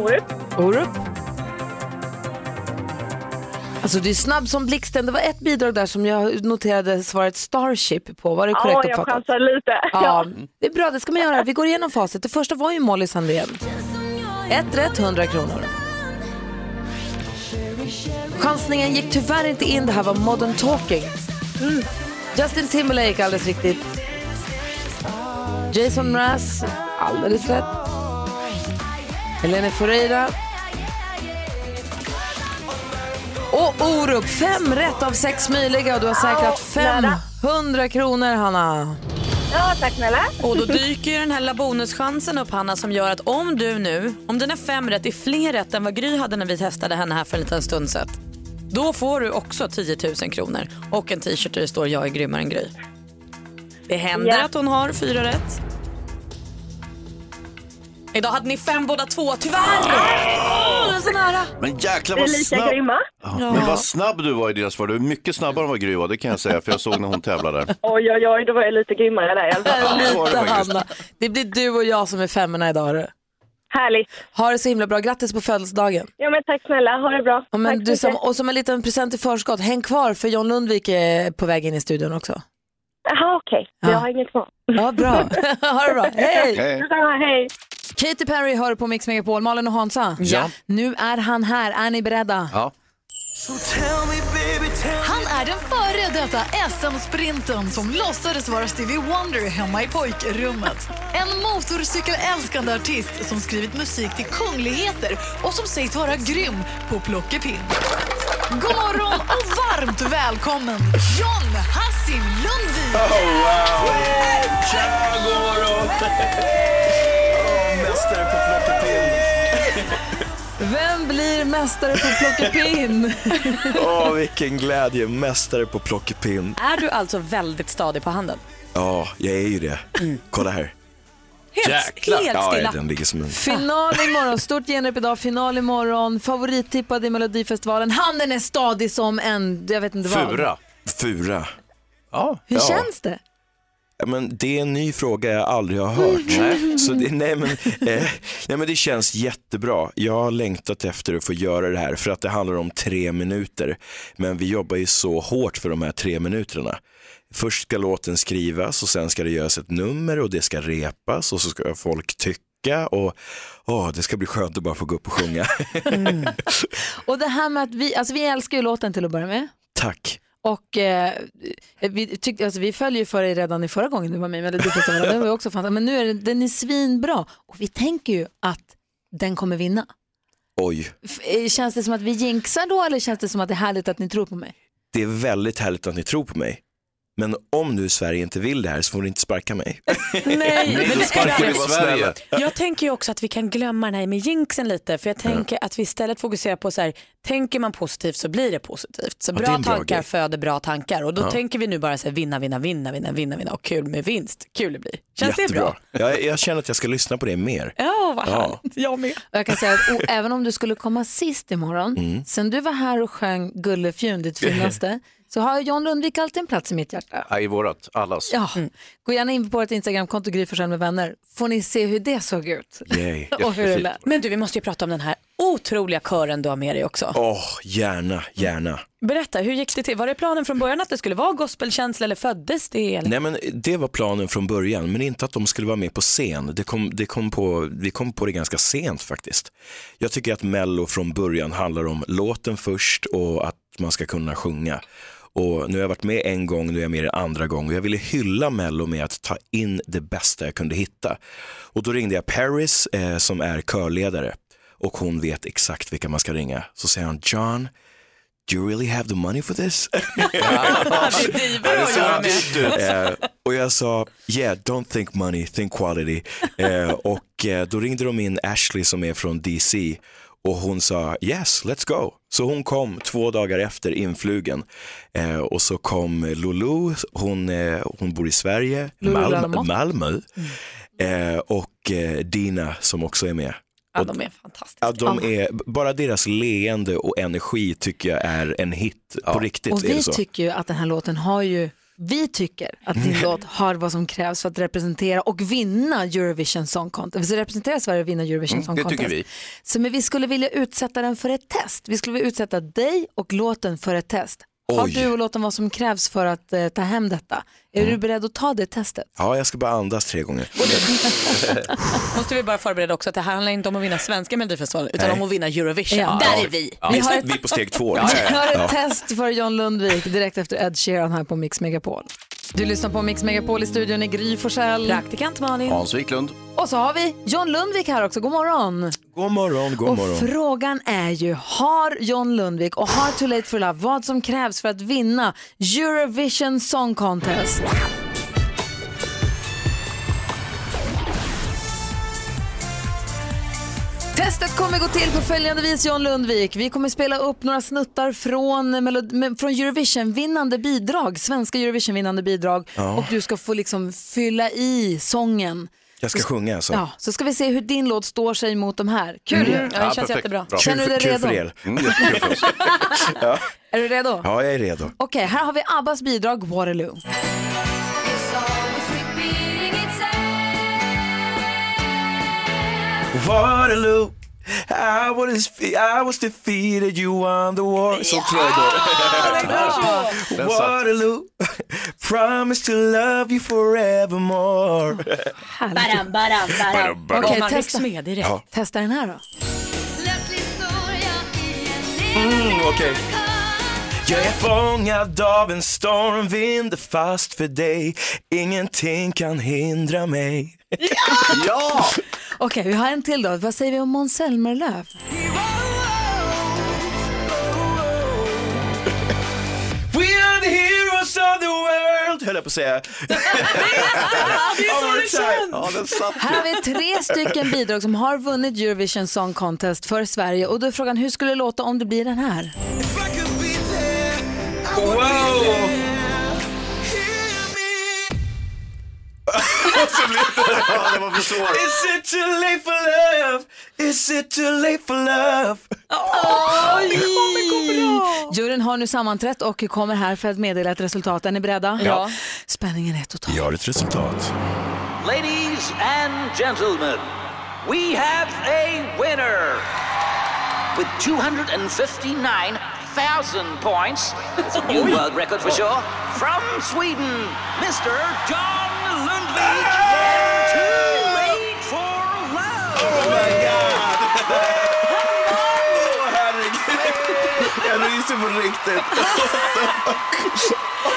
Orup. Orup. Alltså du är snabb som blixten. Det var ett bidrag där som jag noterade svaret Starship på. Var det korrekt Ja, jag uppfattat? chansar lite. Ja, det är bra. Det ska man göra. Vi går igenom facit. Det första var ju Molly Sandén. Ett rätt, 100 kronor. Chansningen gick tyvärr inte in. Det här var Modern Talking. Justin Timberlake, alldeles riktigt. Jason Mraz, alldeles rätt. Helene Ferreira. Och Orup, fem rätt av sex möjliga och du har säkrat nära. 500 kronor, Hanna. Ja, tack snälla. Och då dyker ju den här bonuschansen upp Hanna som gör att om du nu, om dina fem rätt är fler rätt än vad Gry hade när vi testade henne här för en liten stund sedan. Då får du också 10 000 kronor och en t-shirt där det står jag är grymmare än Gry. Det händer Ja. att hon har fyra rätt. Idag hade ni fem båda två, tyvärr! Åh, det är så nära. Men jäklar vad lika snabb. grymma. Ja, Men vad snabb du var i dina svar. Du är mycket snabbare än vad Gry var, det kan jag säga. För jag såg när hon tävlade. Oj, oj, oj, då var jag lite grymmare där i alla fall. det var det Lite faktiskt. Hanna. Det blir du och jag som är femmorna idag. hörru. Härligt. Ha det så himla bra. Grattis på födelsedagen. Ja, men tack snälla. Ha det bra. Ja, men tack du, som, mycket. och som en liten present i förskott, häng kvar för John Lundvik är på väg in i studion också. Jaha, okej. Jag har inget svar. Ja, bra. ha det bra. Hej! Hej. Detsamma, hej. Katy Perry hör på Mix Megapol. Malin och Hansa. Ja. Nu är han här. Är ni beredda? Ja. Han är den före detta SM-sprinten som låtsades vara Stevie Wonder hemma i pojkrummet. En motorcykelälskande artist som skrivit musik till kungligheter och som sägs vara grym på plockepinn. God morgon och varmt välkommen John Hassim Lundvik! Tja, god morgon! Mästare på plockepinn. Vem blir mästare på plockepinn? Åh, vilken glädje. Mästare på plockepinn. Är du alltså väldigt stadig på handen? Ja, jag är ju det. Kolla här. Helt, helt Ja, stilla. den ligger som en... Final imorgon, stort genrep idag, final imorgon, favorittippad i Melodifestivalen. Handen är stadig som en, jag vet inte vad. Fura. Fura. Ja. Hur Ja. känns det? Men det är en ny fråga jag aldrig har hört. Så det, nej, men, eh, nej, men det känns jättebra. Jag har längtat efter att få göra det här för att det handlar om tre minuter. Men vi jobbar ju så hårt för de här tre minuterna. Först ska låten skrivas och sen ska det göras ett nummer och det ska repas och så ska folk tycka och åh, det ska bli skönt att bara få gå upp och sjunga. Och det här med att vi, alltså vi älskar ju låten till att börja med. Tack. Och eh, vi, tyckte, alltså, vi följde ju för dig redan i förra gången du var med. Det var ju också fantastiskt. Men nu är den, den är svinbra. Och vi tänker ju att den kommer vinna. Oj. F- eh, Känns det som att vi jinxar då eller känns det som att det är härligt att ni tror på mig? Det är väldigt härligt att ni tror på mig. Men om nu Sverige inte vill det här så får ni inte sparka mig. Nej, men det ska sparkar du vi aldrig- Sverige. Jag tänker ju också att vi kan glömma den här med jinxen lite för jag tänker att vi istället fokuserar på så här, tänker man positivt så blir det positivt. Så Ja, det är bra en bra tankar grej. föder bra tankar och då Ja. tänker vi nu bara så här, vinna, vinna, vinna, vinna, vinna, vinna och kul med vinst. Kul det blir. Känns det Jättebra. bra? Jag, jag känner att jag ska lyssna på det mer. Ja, vad Ja. Jag med. Och jag kan säga att o, även om du skulle komma sist imorgon, Mm. sen du var här och sjöng Gullefjun, ditt finaste, så har John Lundvik alltid en plats i mitt hjärta. Ja, I vårat, allas. Ja, gå gärna in på vårt Instagramkonto Gry med vänner, får ni se hur det såg ut. Yay. Och hur det lät. Men du, vi måste ju prata om den här otroliga kören du har med dig också. Åh, gärna, gärna. Berätta, hur gick det till? Var det planen från början att det skulle vara gospelkänsla eller föddes det? Eller? Nej men det var planen från början, men inte att de skulle vara med på scen. Det kom, det kom på, vi kom på det ganska sent faktiskt. Jag tycker att Mello från början handlar om låten först och att man ska kunna sjunga. Och nu har jag varit med en gång, nu är jag med en andra gång och jag ville hylla Mello med att ta in det bästa jag kunde hitta. Och då ringde jag Paris eh, som är körledare och hon vet exakt vilka man ska ringa. Så säger han, John, do you really have the money for this? Eh, och jag sa, yeah, don't think money, think quality. Eh, och eh, då ringde de in Ashley som är från DC och hon sa, yes, let's go. Så hon kom två dagar efter influgen. Eh, och så kom Lulu, hon, eh, hon bor i Sverige, Malmö. Lamotte. Malmö. Eh, och eh, Dina som också är med. Ja, de är fantastiska. Ja, de är, bara deras leende och energi tycker jag är en hit. På riktigt Och är det vi så. tycker ju att den här låten har ju, vi tycker att din låt har vad som krävs för att representera och vinna Eurovision Song Contest. Så representera Sverige och vinna Eurovision Mm, Song det Contest. tycker vi. Så men vi skulle vilja utsätta den för ett test. Vi skulle vilja utsätta dig och låten för ett test. Har Oj. du och låten vad som krävs för att eh, ta hem detta? Är Mm. du beredd att ta det testet? Ja, jag ska bara andas tre gånger. Måste vi bara förbereda också att det här handlar inte om att vinna svenska melodifestivalen utan Nej. om att vinna Eurovision. Ja. Där Ja. är vi. Ja, Vi har ett- Vi är på steg två. Vi har ett Ja. test för John Lundvik direkt efter Ed Sheeran här på Mix Megapol. Du lyssnar på Mix Megapol i studion i Gry Forssell. Praktikant Malin. Hans Wiklund. Och så har vi John Lundvik här också. God morgon. God morgon, god och morgon. frågan är ju, har John Lundvik och har Too Late for Love vad som krävs för att vinna Eurovision Song Contest? Testet kommer gå till på följande vis John Lundvik. Vi kommer spela upp några snuttar från, från Eurovision-vinnande bidrag, svenska Eurovision-vinnande bidrag. Ja. Och du ska få liksom fylla i sången. Jag ska sjunga alltså. Ja, så ska vi se hur din låt står sig mot de här. Kul. Mm. Ja, det känns perfekt. jättebra. Bra. Känner du dig redo? kul för er. Mm, jättekul för oss. Ja. Är du redo? ja, jag är redo. Okej, här har vi Abbas bidrag Waterloo. Waterloo, I was, I was defeated, you won the war. Så tror jag det går. Waterloo, promise to love you forevermore. Baram, baram, baram. Baram. Okej, rycks testa. med direkt. Ja. testa den här då. Mm, okej. Jag är fångad av en stormvind fast för dig Ingenting kan hindra mig Ja! Okej, vi har en till då. Vad säger vi om Måns Zelmerlöw? We are the heroes of the world Höll jag på att säga. det är så det känns. Ja, den satt Här har vi tre stycken bidrag som har vunnit Eurovision Song Contest för Sverige och då är frågan hur skulle det låta om det blir den här? Wow! Ja, det var för svårt. Is it too late for love? Is it too late for love? Juryn har nu sammanträtt och kommer här för att meddela ett resultat. Är ni beredda? Ja. Spänningen är total. Jag har ett resultat. Ladies and gentlemen, we have a winner with 259,000 points. It's a new world record for sure. From Sweden, Mr. John Jag ryser på riktigt.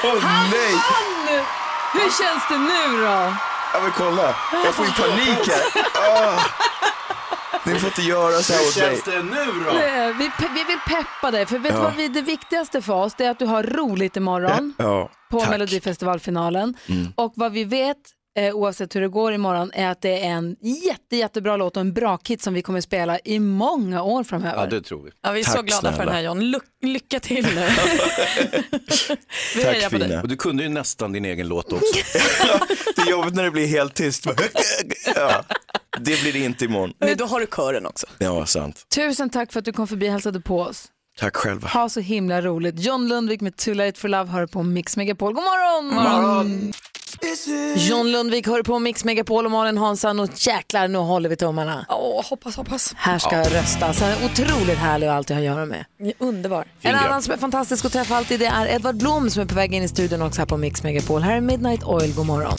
Åh nej! Han! Hur känns det nu då? Ja men kolla, jag får ju panik här. Åh. Ni får inte göra så här Hur åt mig. känns det nu då? Eh, Vi, pe- vi vill peppa dig, för vet du Ja. vad vi, det viktigaste för oss det är att du har roligt imorgon Ja, på tack. Melodifestivalfinalen. Mm. Och vad vi vet, eh, oavsett hur det går imorgon, är att det är en jätte, jättebra låt och en bra kit som vi kommer spela i många år framöver. Ja, det tror vi. Ja, vi är så Tack glada för snälla. den här John. Ly- lycka till nu. vi hejar på dig. Och du kunde ju nästan din egen låt också. Det är jobbigt när det blir helt tyst. Ja, det blir det inte imorgon. Men då har du kören också. Ja, sant. Tusen tack för att du kom förbi och hälsade på oss. Tack själva. Ha så himla roligt. John Lundvik med Too Late for Love hör på Mix Megapol. God morgon! John Lundvik hör på Mix Megapol och Malin Hansson och jäklar nu håller vi tummarna. Åh, hoppas, hoppas. Här ska Ja. röstas. Han är otroligt härlig att alltid ha att göra med. Underbar. En annan som är fantastisk att träffa alltid det är Edvard Blom som är på väg in i studion också här på Mix Megapol. Här är Midnight Oil, god morgon.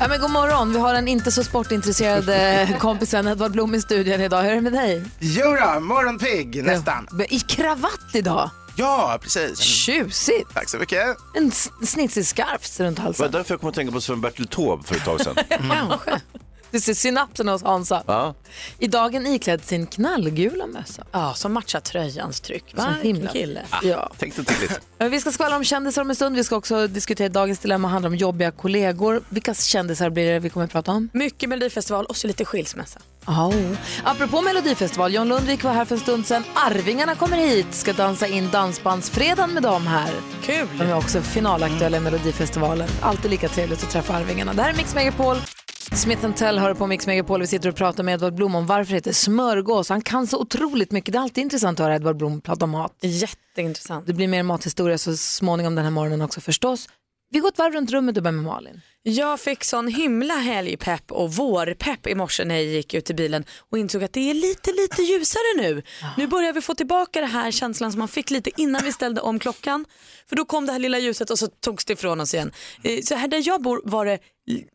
Ja, men god morgon, vi har en inte så sportintresserad eh, kompisen Edvard Blom i studion idag. Hur är det med dig? Jodå, morgonpigg nästan. I kravatt idag. Ja, precis. Tjusigt. Tack så mycket. En s- snitsig scarf runt Det var halsen. därför jag kom att tänka på Sven-Bertil Taube för ett tag sedan. Kanske. Du ser synapsen hos Hansa. Ja. I dagen iklädd sin knallgula mössa. Ja, som matchar tröjans tryck. Så himla kille. Ja. Tänkte lite. Men Vi ska skvallra om kändisar om en stund. Vi ska också diskutera dagens dilemma handlar om jobbiga kollegor. Vilka kändisar blir det vi kommer att prata om? Mycket Melodifestival och så lite skilsmässa. Oh. Apropå Melodifestival, John Lundvik var här för en stund sedan. Arvingarna kommer hit, ska dansa in Dansbandsfredagen med dem här. Kul! De är också finalaktuella i Melodifestivalen. Alltid lika trevligt att träffa Arvingarna. Det här är Mix Megapol. Smith Tell hör på Mix Megapol. Vi sitter och pratar med Edvard Blom om varför det heter smörgås. Han kan så otroligt mycket. Det är alltid intressant att höra Edvard Blom prata om mat. Jätteintressant. Det blir mer mathistoria så småningom den här morgonen också förstås. Vi går ett varv runt rummet och börjar med Malin. Jag fick sån himla helgpepp och vårpepp i morse när jag gick ut i bilen och insåg att det är lite, lite ljusare nu. Nu börjar vi få tillbaka det här känslan som man fick lite innan vi ställde om klockan. För då kom det här lilla ljuset och så togs det ifrån oss igen. Eh, Så här där jag bor var det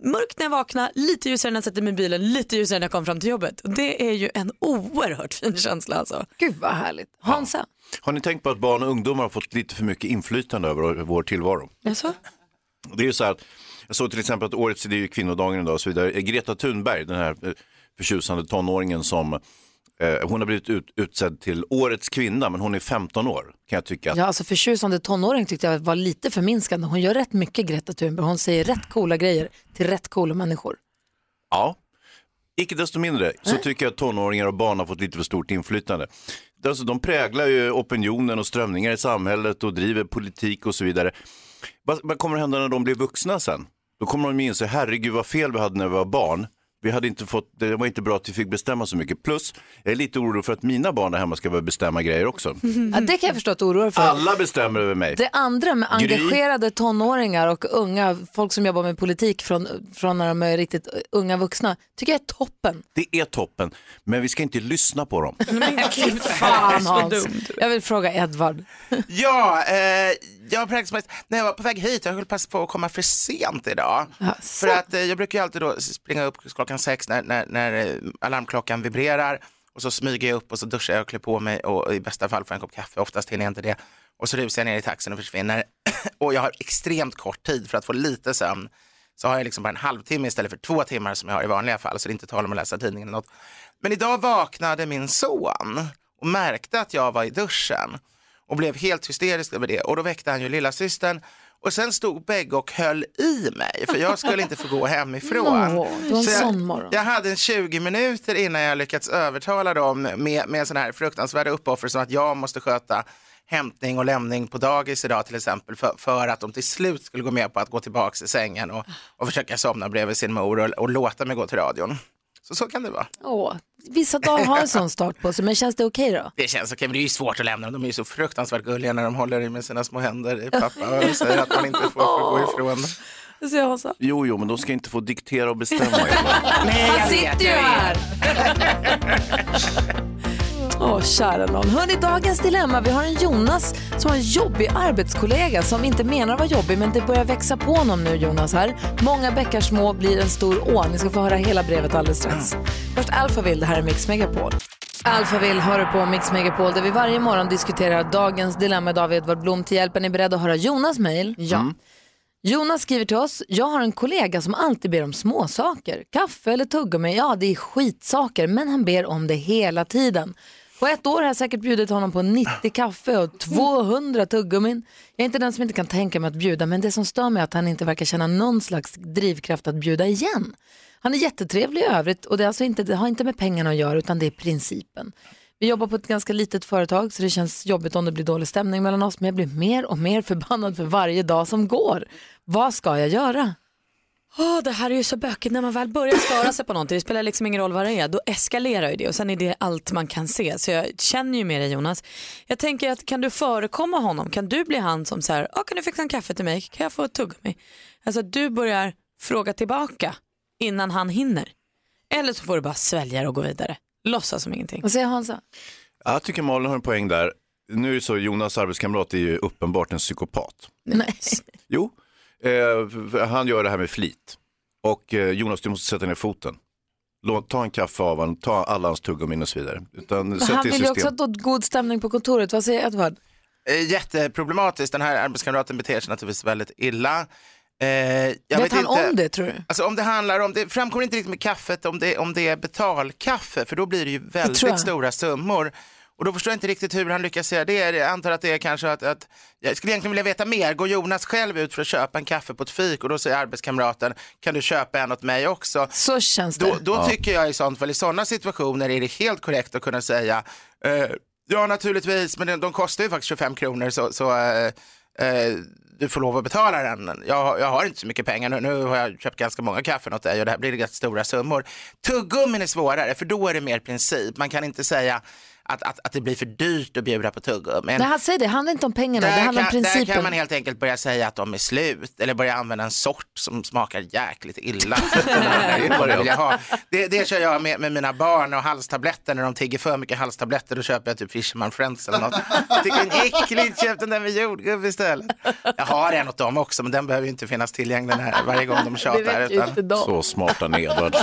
mörkt när jag vaknade, lite ljusare när jag satte mig i bilen, lite ljusare när jag kom fram till jobbet. Och det är ju en oerhört fin känsla alltså. Gud vad härligt. Hansa? Har ni tänkt på att barn och ungdomar har fått lite för mycket inflytande över vår tillvaro? Jaså? Det är ju så här att, jag såg till exempel att årets, det är ju kvinnodagen idag och så vidare, Greta Thunberg, den här eh, förtjusande tonåringen som, eh, hon har blivit ut, utsedd till årets kvinna men hon är 15 år kan jag tycka. Ja, alltså förtjusande tonåring tyckte jag var lite förminskande. Hon gör rätt mycket Greta Thunberg. Hon säger rätt coola grejer till rätt coola människor. Ja, icke desto mindre så tycker jag att tonåringar och barn har fått lite för stort inflytande. Alltså, de präglar ju opinionen och strömningar i samhället och driver politik och så vidare. Vad, vad kommer att hända när de blir vuxna sen? Då kommer de inse, herregud vad fel vi hade när vi var barn. Vi hade inte fått, det var inte bra att vi fick bestämma så mycket. Plus, jag är lite orolig för att mina barn där hemma ska börja bestämma grejer också. Ja, det kan jag förstå att du oroar för. Alla bestämmer över mig. Det andra med Gry. engagerade tonåringar och unga, folk som jobbar med politik från, från när de är riktigt unga vuxna, tycker jag är toppen. Det är toppen, men vi ska inte lyssna på dem. Fy fan Hans. Jag vill fråga Edvard. Ja, eh, jag praktiskt när jag var på väg hit, jag höll passa på att komma för sent idag. För att eh, jag brukar ju alltid då springa upp klockan klockan sex när, när, när eh, alarmklockan vibrerar och så smyger jag upp och så duschar jag och klär på mig och i bästa fall får jag en kopp kaffe, oftast hinner jag inte det. Och så rusar jag ner i taxin och försvinner. och jag har extremt kort tid för att få lite sömn. Så har jag liksom bara en halvtimme istället för två timmar som jag har i vanliga fall, så det är inte tal om att läsa tidningen eller något. Men idag vaknade min son och märkte att jag var i duschen och blev helt hysterisk över det och då väckte han ju lillasystern och sen stod bägge och höll i mig för jag skulle inte få gå hemifrån. Nå, det var en Så jag, sån morgon. jag hade en 20 minuter innan jag lyckats övertala dem med, med sådana här fruktansvärda uppoffringar som att jag måste sköta hämtning och lämning på dagis idag till exempel för, för att de till slut skulle gå med på att gå tillbaka i sängen och, och försöka somna bredvid sin mor och, och låta mig gå till radion. Så så kan det vara. Åh, vissa dagar har en sån start på sig, men känns det okej då? Det känns okej, men det är ju svårt att lämna dem. De är ju så fruktansvärt gulliga när de håller i med sina små händer i pappa och säger att man inte får, får gå ifrån. Jo, jo, men de ska inte få diktera och bestämma. Nej, Han sitter ju här. Åh, kära någon. Hörni, dagens dilemma. Vi har en Jonas som har en jobbig arbetskollega som inte menar att vara jobbig, men det börjar växa på honom nu, Jonas. här. Många bäckar små blir en stor å. Ni ska få höra hela brevet alldeles strax. Först Alphaville, det här är Mix Megapol. Alphaville hör du på Mix Megapol där vi varje morgon diskuterar dagens dilemma. David Edvard Blom till hjälp. Är ni beredda att höra Jonas mejl? Ja. Jonas skriver till oss, jag har en kollega som alltid ber om småsaker. Kaffe eller tuggummi, ja det är skitsaker, men han ber om det hela tiden. På ett år har jag säkert bjudit honom på 90 kaffe och 200 tuggummin. Jag är inte den som inte kan tänka mig att bjuda, men det som stör mig är att han inte verkar känna någon slags drivkraft att bjuda igen. Han är jättetrevlig i övrigt och det, är alltså inte, det har inte med pengarna att göra utan det är principen. Vi jobbar på ett ganska litet företag så det känns jobbigt om det blir dålig stämning mellan oss men jag blir mer och mer förbannad för varje dag som går. Vad ska jag göra? Åh, det här är ju så bökigt när man väl börjar störa sig på någonting. Det spelar liksom ingen roll vad det är. Då eskalerar ju det och sen är det allt man kan se. Så jag känner ju med dig Jonas. Jag tänker att kan du förekomma honom? Kan du bli han som säger, ah, kan du fixa en kaffe till mig? Kan jag få ett tuggummi? Alltså du börjar fråga tillbaka innan han hinner. Eller så får du bara svälja och gå vidare. Låtsas som ingenting. Vad säger Hansa? Ja, Jag tycker Malin har en poäng där. Nu är det så, Jonas arbetskamrat är ju uppenbart en psykopat. Nej. Jo, eh, han gör det här med flit. Och eh, Jonas, du måste sätta ner foten. Låt, ta en kaffe av honom, ta alla hans tuggummin och så vidare. Utan, sätt han vill ju också ha god stämning på kontoret. Vad säger Edvard? Eh, Jätteproblematiskt. Den här arbetskamraten beter sig naturligtvis väldigt illa. Eh, jag Vet han inte. om det tror du? Alltså om det handlar om, det framkommer inte riktigt med kaffet om det, om det är betalkaffe för då blir det ju väldigt stora summor. Och då förstår jag inte riktigt hur han lyckas säga det. Jag antar att det är kanske att, att jag skulle egentligen vilja veta mer. Går Jonas själv ut för att köpa en kaffe på ett fik och då säger arbetskamraten kan du köpa en åt mig också? Så känns det. Då, då tycker jag i sånt fall, i sådana situationer är det helt korrekt att kunna säga eh, ja naturligtvis men de, de kostar ju faktiskt 25 kronor så, så eh, eh, du får lov att betala den. Jag, jag har inte så mycket pengar nu, nu har jag köpt ganska många kaffen åt dig och det här blir ganska stora summor. Tuggummin är svårare för då är det mer princip. Man kan inte säga att, att, att det blir för dyrt att bjuda på tuggummin. Nej, han säger det, det handlar inte om pengarna, det Där handlar om kan, där principen. kan man helt enkelt börja säga att de är slut eller börja använda en sort som smakar jäkligt illa. det. Det, kör jag med, med mina barn och halstabletter när de tigger för mycket halstabletter då köper jag typ Fisherman Friends eller något. Jag tycker det är äckligt, köp den där med jordgubb istället. Jag har en åt dem också men den behöver ju inte finnas tillgänglig när, varje gång de tjatar. utan- Så smarta ni Edvard.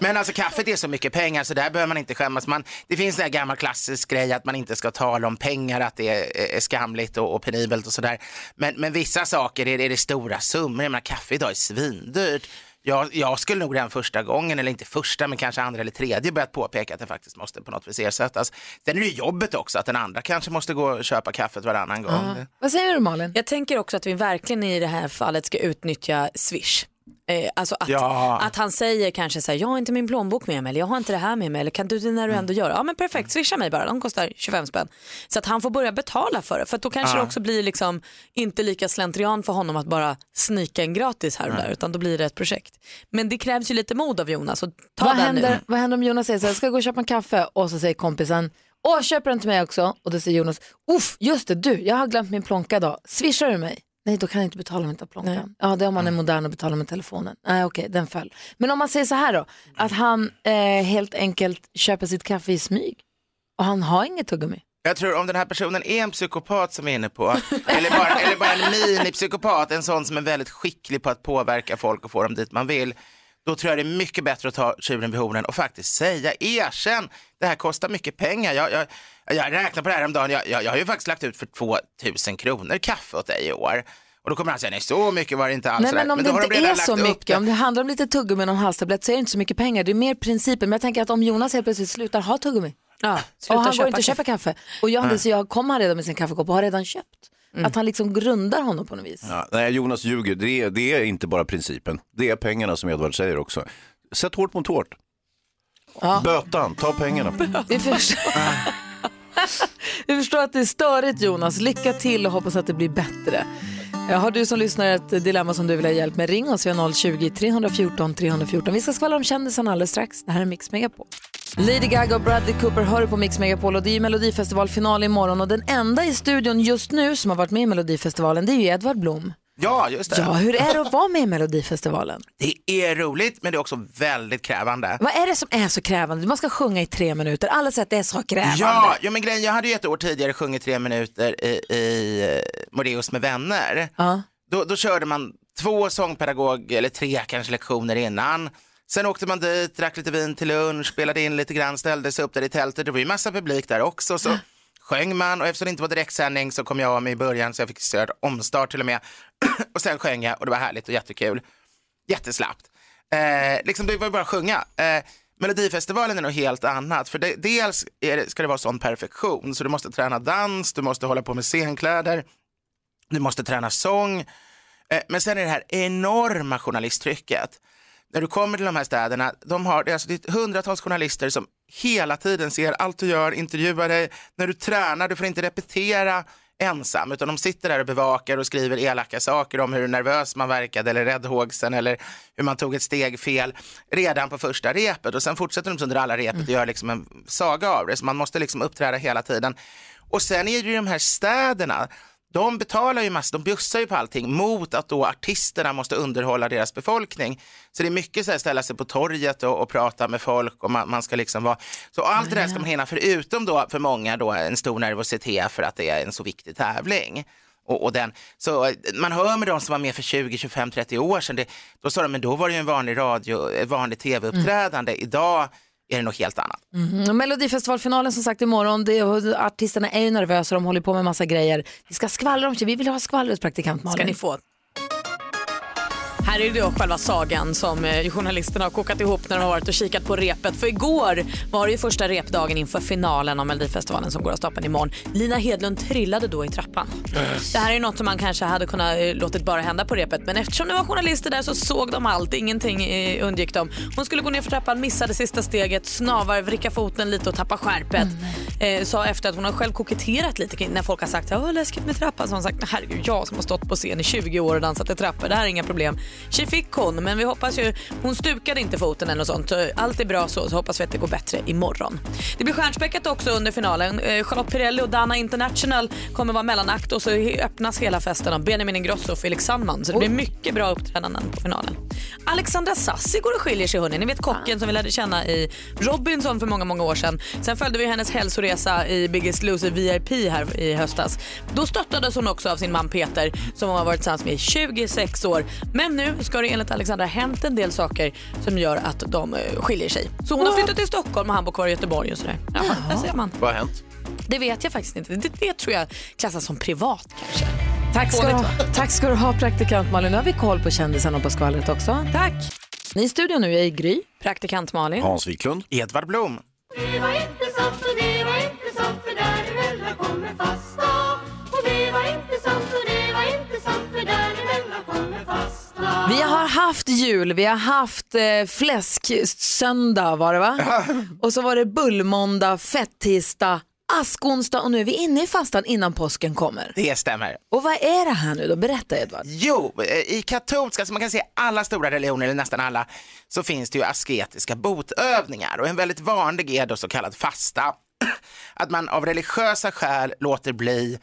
men alltså kaffet är så mycket pengar så där behöver man inte skämmas. Man, det finns en gammal klassisk grej att man inte ska tala om pengar, att det är, är skamligt och, och penibelt och sådär. Men, men vissa saker är, är det stora summor. Jag menar, kaffe idag är svindyrt. Jag, jag skulle nog den första gången, eller inte första, men kanske andra eller tredje börjat påpeka att det faktiskt måste på något vis ersättas. Sen är det jobbet också, att den andra kanske måste gå och köpa kaffet varannan gång. Vad säger du Malin? Jag tänker också att vi verkligen i det här fallet ska utnyttja Swish. Eh, alltså att, Ja. att han säger kanske så här, jag har inte min plånbok med mig eller jag har inte det här med mig eller kan du det när du ändå gör? Ja men perfekt, swisha mig bara, de kostar 25 spänn. Så att han får börja betala för det för att då kanske Ja. det också blir liksom inte lika slentrian för honom att bara snika en gratis här och där utan då blir det ett projekt. Men det krävs ju lite mod av Jonas och ta Vad händer, nu. vad händer om Jonas säger så här, jag ska gå och köpa en kaffe och så säger kompisen, åh köper den till mig också? Och då säger Jonas, uff just det du, jag har glömt min plånka idag, swishar du mig? Nej då kan jag inte betala med plånkan. Ja det är om man är modern och betalar med telefonen. Nej okej, den föll. Men om man säger så här då, att han eh, helt enkelt köper sitt kaffe i smyg och han har inget tuggummi. Jag tror om den här personen är en psykopat som vi är inne på, eller bara, eller bara en minipsykopat, en sån som är väldigt skicklig på att påverka folk och få dem dit man vill, då tror jag det är mycket bättre att ta tjuren vid hornen och faktiskt säga, erkänn, det här kostar mycket pengar. Jag, jag, jag räknar på det här om dagen, jag, jag, jag har ju faktiskt lagt ut för 2000 kronor kaffe åt dig i år. Och då kommer han säga, nej så mycket var det inte alls. Nej men om då har det de inte redan är så mycket, det. om det handlar om lite tuggummi och en halstablett så är det inte så mycket pengar. Det är mer principen. Men jag tänker att om Jonas helt plötsligt slutar ha tuggummi Ja, och han går inte och köper kaffe och jag, Nej. så jag kommer han redan med sin kaffekopp och har redan köpt. Mm. Att han liksom grundar honom på något vis. Ja, nej, Jonas ljuger, det är, det är inte bara principen. Det är pengarna som Edvard säger också. Sätt hårt mot hårt. Bötan, ta pengarna. Vi förstår. Vi förstår att det är störigt Jonas. Lycka till och hoppas att det blir bättre. Har du som lyssnar ett dilemma som du vill ha hjälp med, ring oss. Vi har 020-314 314. Vi ska skvallra om kändisarna alldeles strax. Det här är Mix Megapol. Lady Gaga och Bradley Cooper hör på Mix Megapol och det är ju Melodifestivalfinal imorgon och den enda i studion just nu som har varit med i Melodifestivalen det är ju Edvard Blom. Ja, just det. Ja, hur är det att vara med i Melodifestivalen? Det är roligt, men det är också väldigt krävande. Vad är det som är så krävande? Man ska sjunga i tre minuter. Alla säger att det är så krävande. Ja, ja, men grejen, jag hade ju ett år tidigare sjungit tre minuter i, i eh, Moreus med vänner. Ja. Då, då körde man två sångpedagog, eller tre kanske lektioner innan. Sen åkte man dit, drack lite vin till lunch, spelade in lite grann, ställde sig upp där i tältet. Det var ju massa publik där också. Så sjöng man och eftersom det inte var direktsändning så kom jag av mig i början så jag fick stöd omstart till och med. och sen sjöng jag och det var härligt och jättekul. Jätteslappt. Eh, liksom det var ju bara att sjunga. Eh, Melodifestivalen är något helt annat. För det, dels det, ska det vara sån perfektion så du måste träna dans, du måste hålla på med scenkläder, du måste träna sång. Eh, men sen är det här enorma journalisttrycket. När du kommer till de här städerna, de har, det är alltså det är hundratals journalister som hela tiden ser allt du gör, intervjuar dig. När du tränar, du får inte repetera ensam, utan de sitter där och bevakar och skriver elaka saker om hur nervös man verkade eller räddhågsen eller hur man tog ett steg fel redan på första repet och sen fortsätter de under alla repet och gör liksom en saga av det, så man måste liksom uppträda hela tiden. Och sen är det ju de här städerna, de betalar ju massor, de bjussar ju på allting mot att då artisterna måste underhålla deras befolkning. Så det är mycket så här ställa sig på torget och, och prata med folk och man, man ska liksom vara, så allt det där ska man hinna förutom då för många då en stor nervositet för att det är en så viktig tävling. Och, och den, så eh, man hör med de som var med för 20, 25, 30 år sedan, det, då sa de men då var det ju en vanlig radio, eh, ett vanligt tv-uppträdande, idag är det något helt annat. Mhm. Melodifestivalfinalen som sagt imorgon, det, artisterna är ju nervösa, de håller på med massa grejer. Vi ska skvallra om sig, vi vill ha skvallret praktikant Malin. Ska ni få. Här är det då själva sagan som eh, journalisterna har kokat ihop när de har varit och kikat på repet. För igår var det ju första repdagen inför finalen av Melodifestivalen som går av stapeln imorgon. Lina Hedlund trillade då i trappan. Det här är något som man kanske hade kunnat eh, låtit bara hända på repet men eftersom det var journalister där så såg de allt, ingenting eh, undgick dem. Hon skulle gå ner för trappan, missade sista steget, snavar, vricka foten lite och tappa skärpet. Eh, sa efter att hon har själv koketterat lite när folk har sagt att läskigt med trappan så har hon sagt herregud jag som har stått på scen i 20 år och dansat i trappor, det här är inga problem. Tji fick hon men vi hoppas ju, hon stukade inte foten eller något sånt. Så Allt är bra så, så hoppas vi att det går bättre imorgon. Det blir stjärnspäckat också under finalen. Eh, Charlotte Pirelli och Dana International kommer vara mellanakt och så öppnas hela festen av Benjamin Ingrosso och Felix Sandman. Så det blir mycket bra uppträdanden på finalen. Alexandra Sassi går och skiljer sig hörni. Ni vet kocken som vi lärde känna i Robinson för många, många år sedan. Sen följde vi hennes hälsoresa i Biggest Loser VIP här i höstas. Då stöttades hon också av sin man Peter som hon har varit tillsammans med i 26 år. Men nu ska det enligt Alexandra hänt en del saker som gör att de eh, skiljer sig. Så hon har flyttat till Stockholm och han bor kvar i Göteborg och sådär. Ja, där ser man. Vad har hänt? Det vet jag faktiskt inte. Det, det tror jag klassas som privat kanske. Tack ska, Fånigt, ha- tack ska du ha praktikant Malin. Nu har vi koll på kändisarna och på skvallret också. Tack. Ni i studion nu är i Gry. Praktikant Malin. Hans Wiklund. Edvard Blom. Vi har haft jul, vi har haft eh, fläsksöndag var det va? Och så var det bullmåndag, fettisdag, askonsdag och nu är vi inne i fastan innan påsken kommer. Det stämmer. Och vad är det här nu då? Berätta Edvard. Jo, eh, i katolska, så man kan säga alla stora religioner, eller nästan alla, så finns det ju asketiska botövningar och en väldigt vanlig är då så kallad fasta. Att man av religiösa skäl låter bli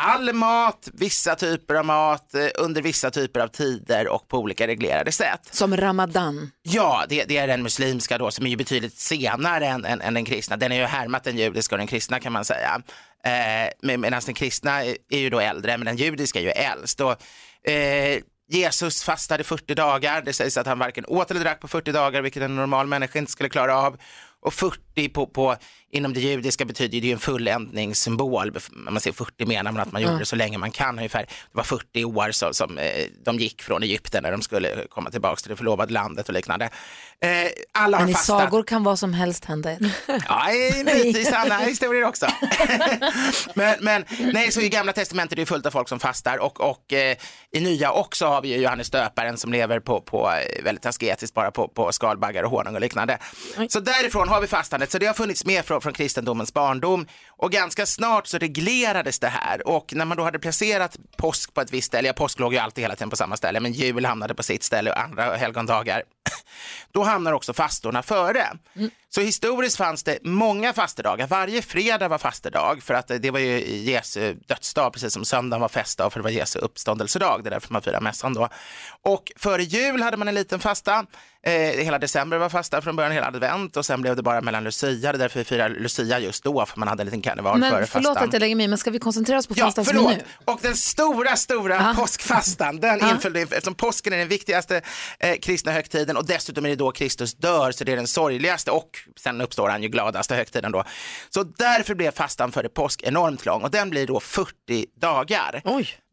all mat, vissa typer av mat, eh, under vissa typer av tider och på olika reglerade sätt. Som ramadan. Ja, det, det är den muslimska då som är ju betydligt senare än, än, än den kristna. Den är ju härmat den judiska och den kristna kan man säga. Eh, med- Medan den kristna är är ju då äldre, men den judiska är ju äldst. Och, eh, Jesus fastade 40 dagar. Det sägs att han varken åt eller drack på 40 dagar, vilket en normal människa inte skulle klara av. Och 40 på, på, inom det judiska betyder det ju en fulländningssymbol. När man säger 40 menar man att man gjorde Mm. det så länge man kan ungefär. Det var 40 år så, som eh, de gick från Egypten när de skulle komma tillbaka till det förlovade landet och liknande. Eh, alla Men har i fastat. sagor kan vad som helst hända. Ja, i- i sanna historier också. men, men nej, så i gamla testamentet är det fullt av folk som fastar och, och eh, i nya också har vi ju Johannes döparen som lever på, på väldigt asketiskt bara på, på skalbaggar och honung och liknande. Så därifrån har vi fastandet, så det har funnits med från, från kristendomens barndom och ganska snart så reglerades det här och när man då hade placerat påsk på ett visst ställe, ja påsk låg ju alltid hela tiden på samma ställe, men jul hamnade på sitt ställe och andra helgondagar, då hamnar också fastorna före. Så historiskt fanns det många fastedagar. Varje fredag var fastedag för att det var ju Jesu dödsdag, precis som söndagen var festdag för det var Jesu uppståndelsedag. Det är därför man firar mässan då. Och före jul hade man en liten fasta. Eh, hela december var fasta från början, hela advent och sen blev det bara mellan Lucia. Det är därför vi firar Lucia just då, för man hade en liten karneval före Men förlåt fastan. att jag lägger mig men ska vi koncentrera oss på Ja, fastan som är nu? Och den stora, stora påskfastan, den Ja. inföll eftersom påsken är den viktigaste eh, kristna högtiden och dessutom är det då Kristus dör, så det är den sorgligaste och sen uppstår han ju gladaste högtiden då. Så därför blev fastan före påsk enormt lång och den blir då 40 dagar.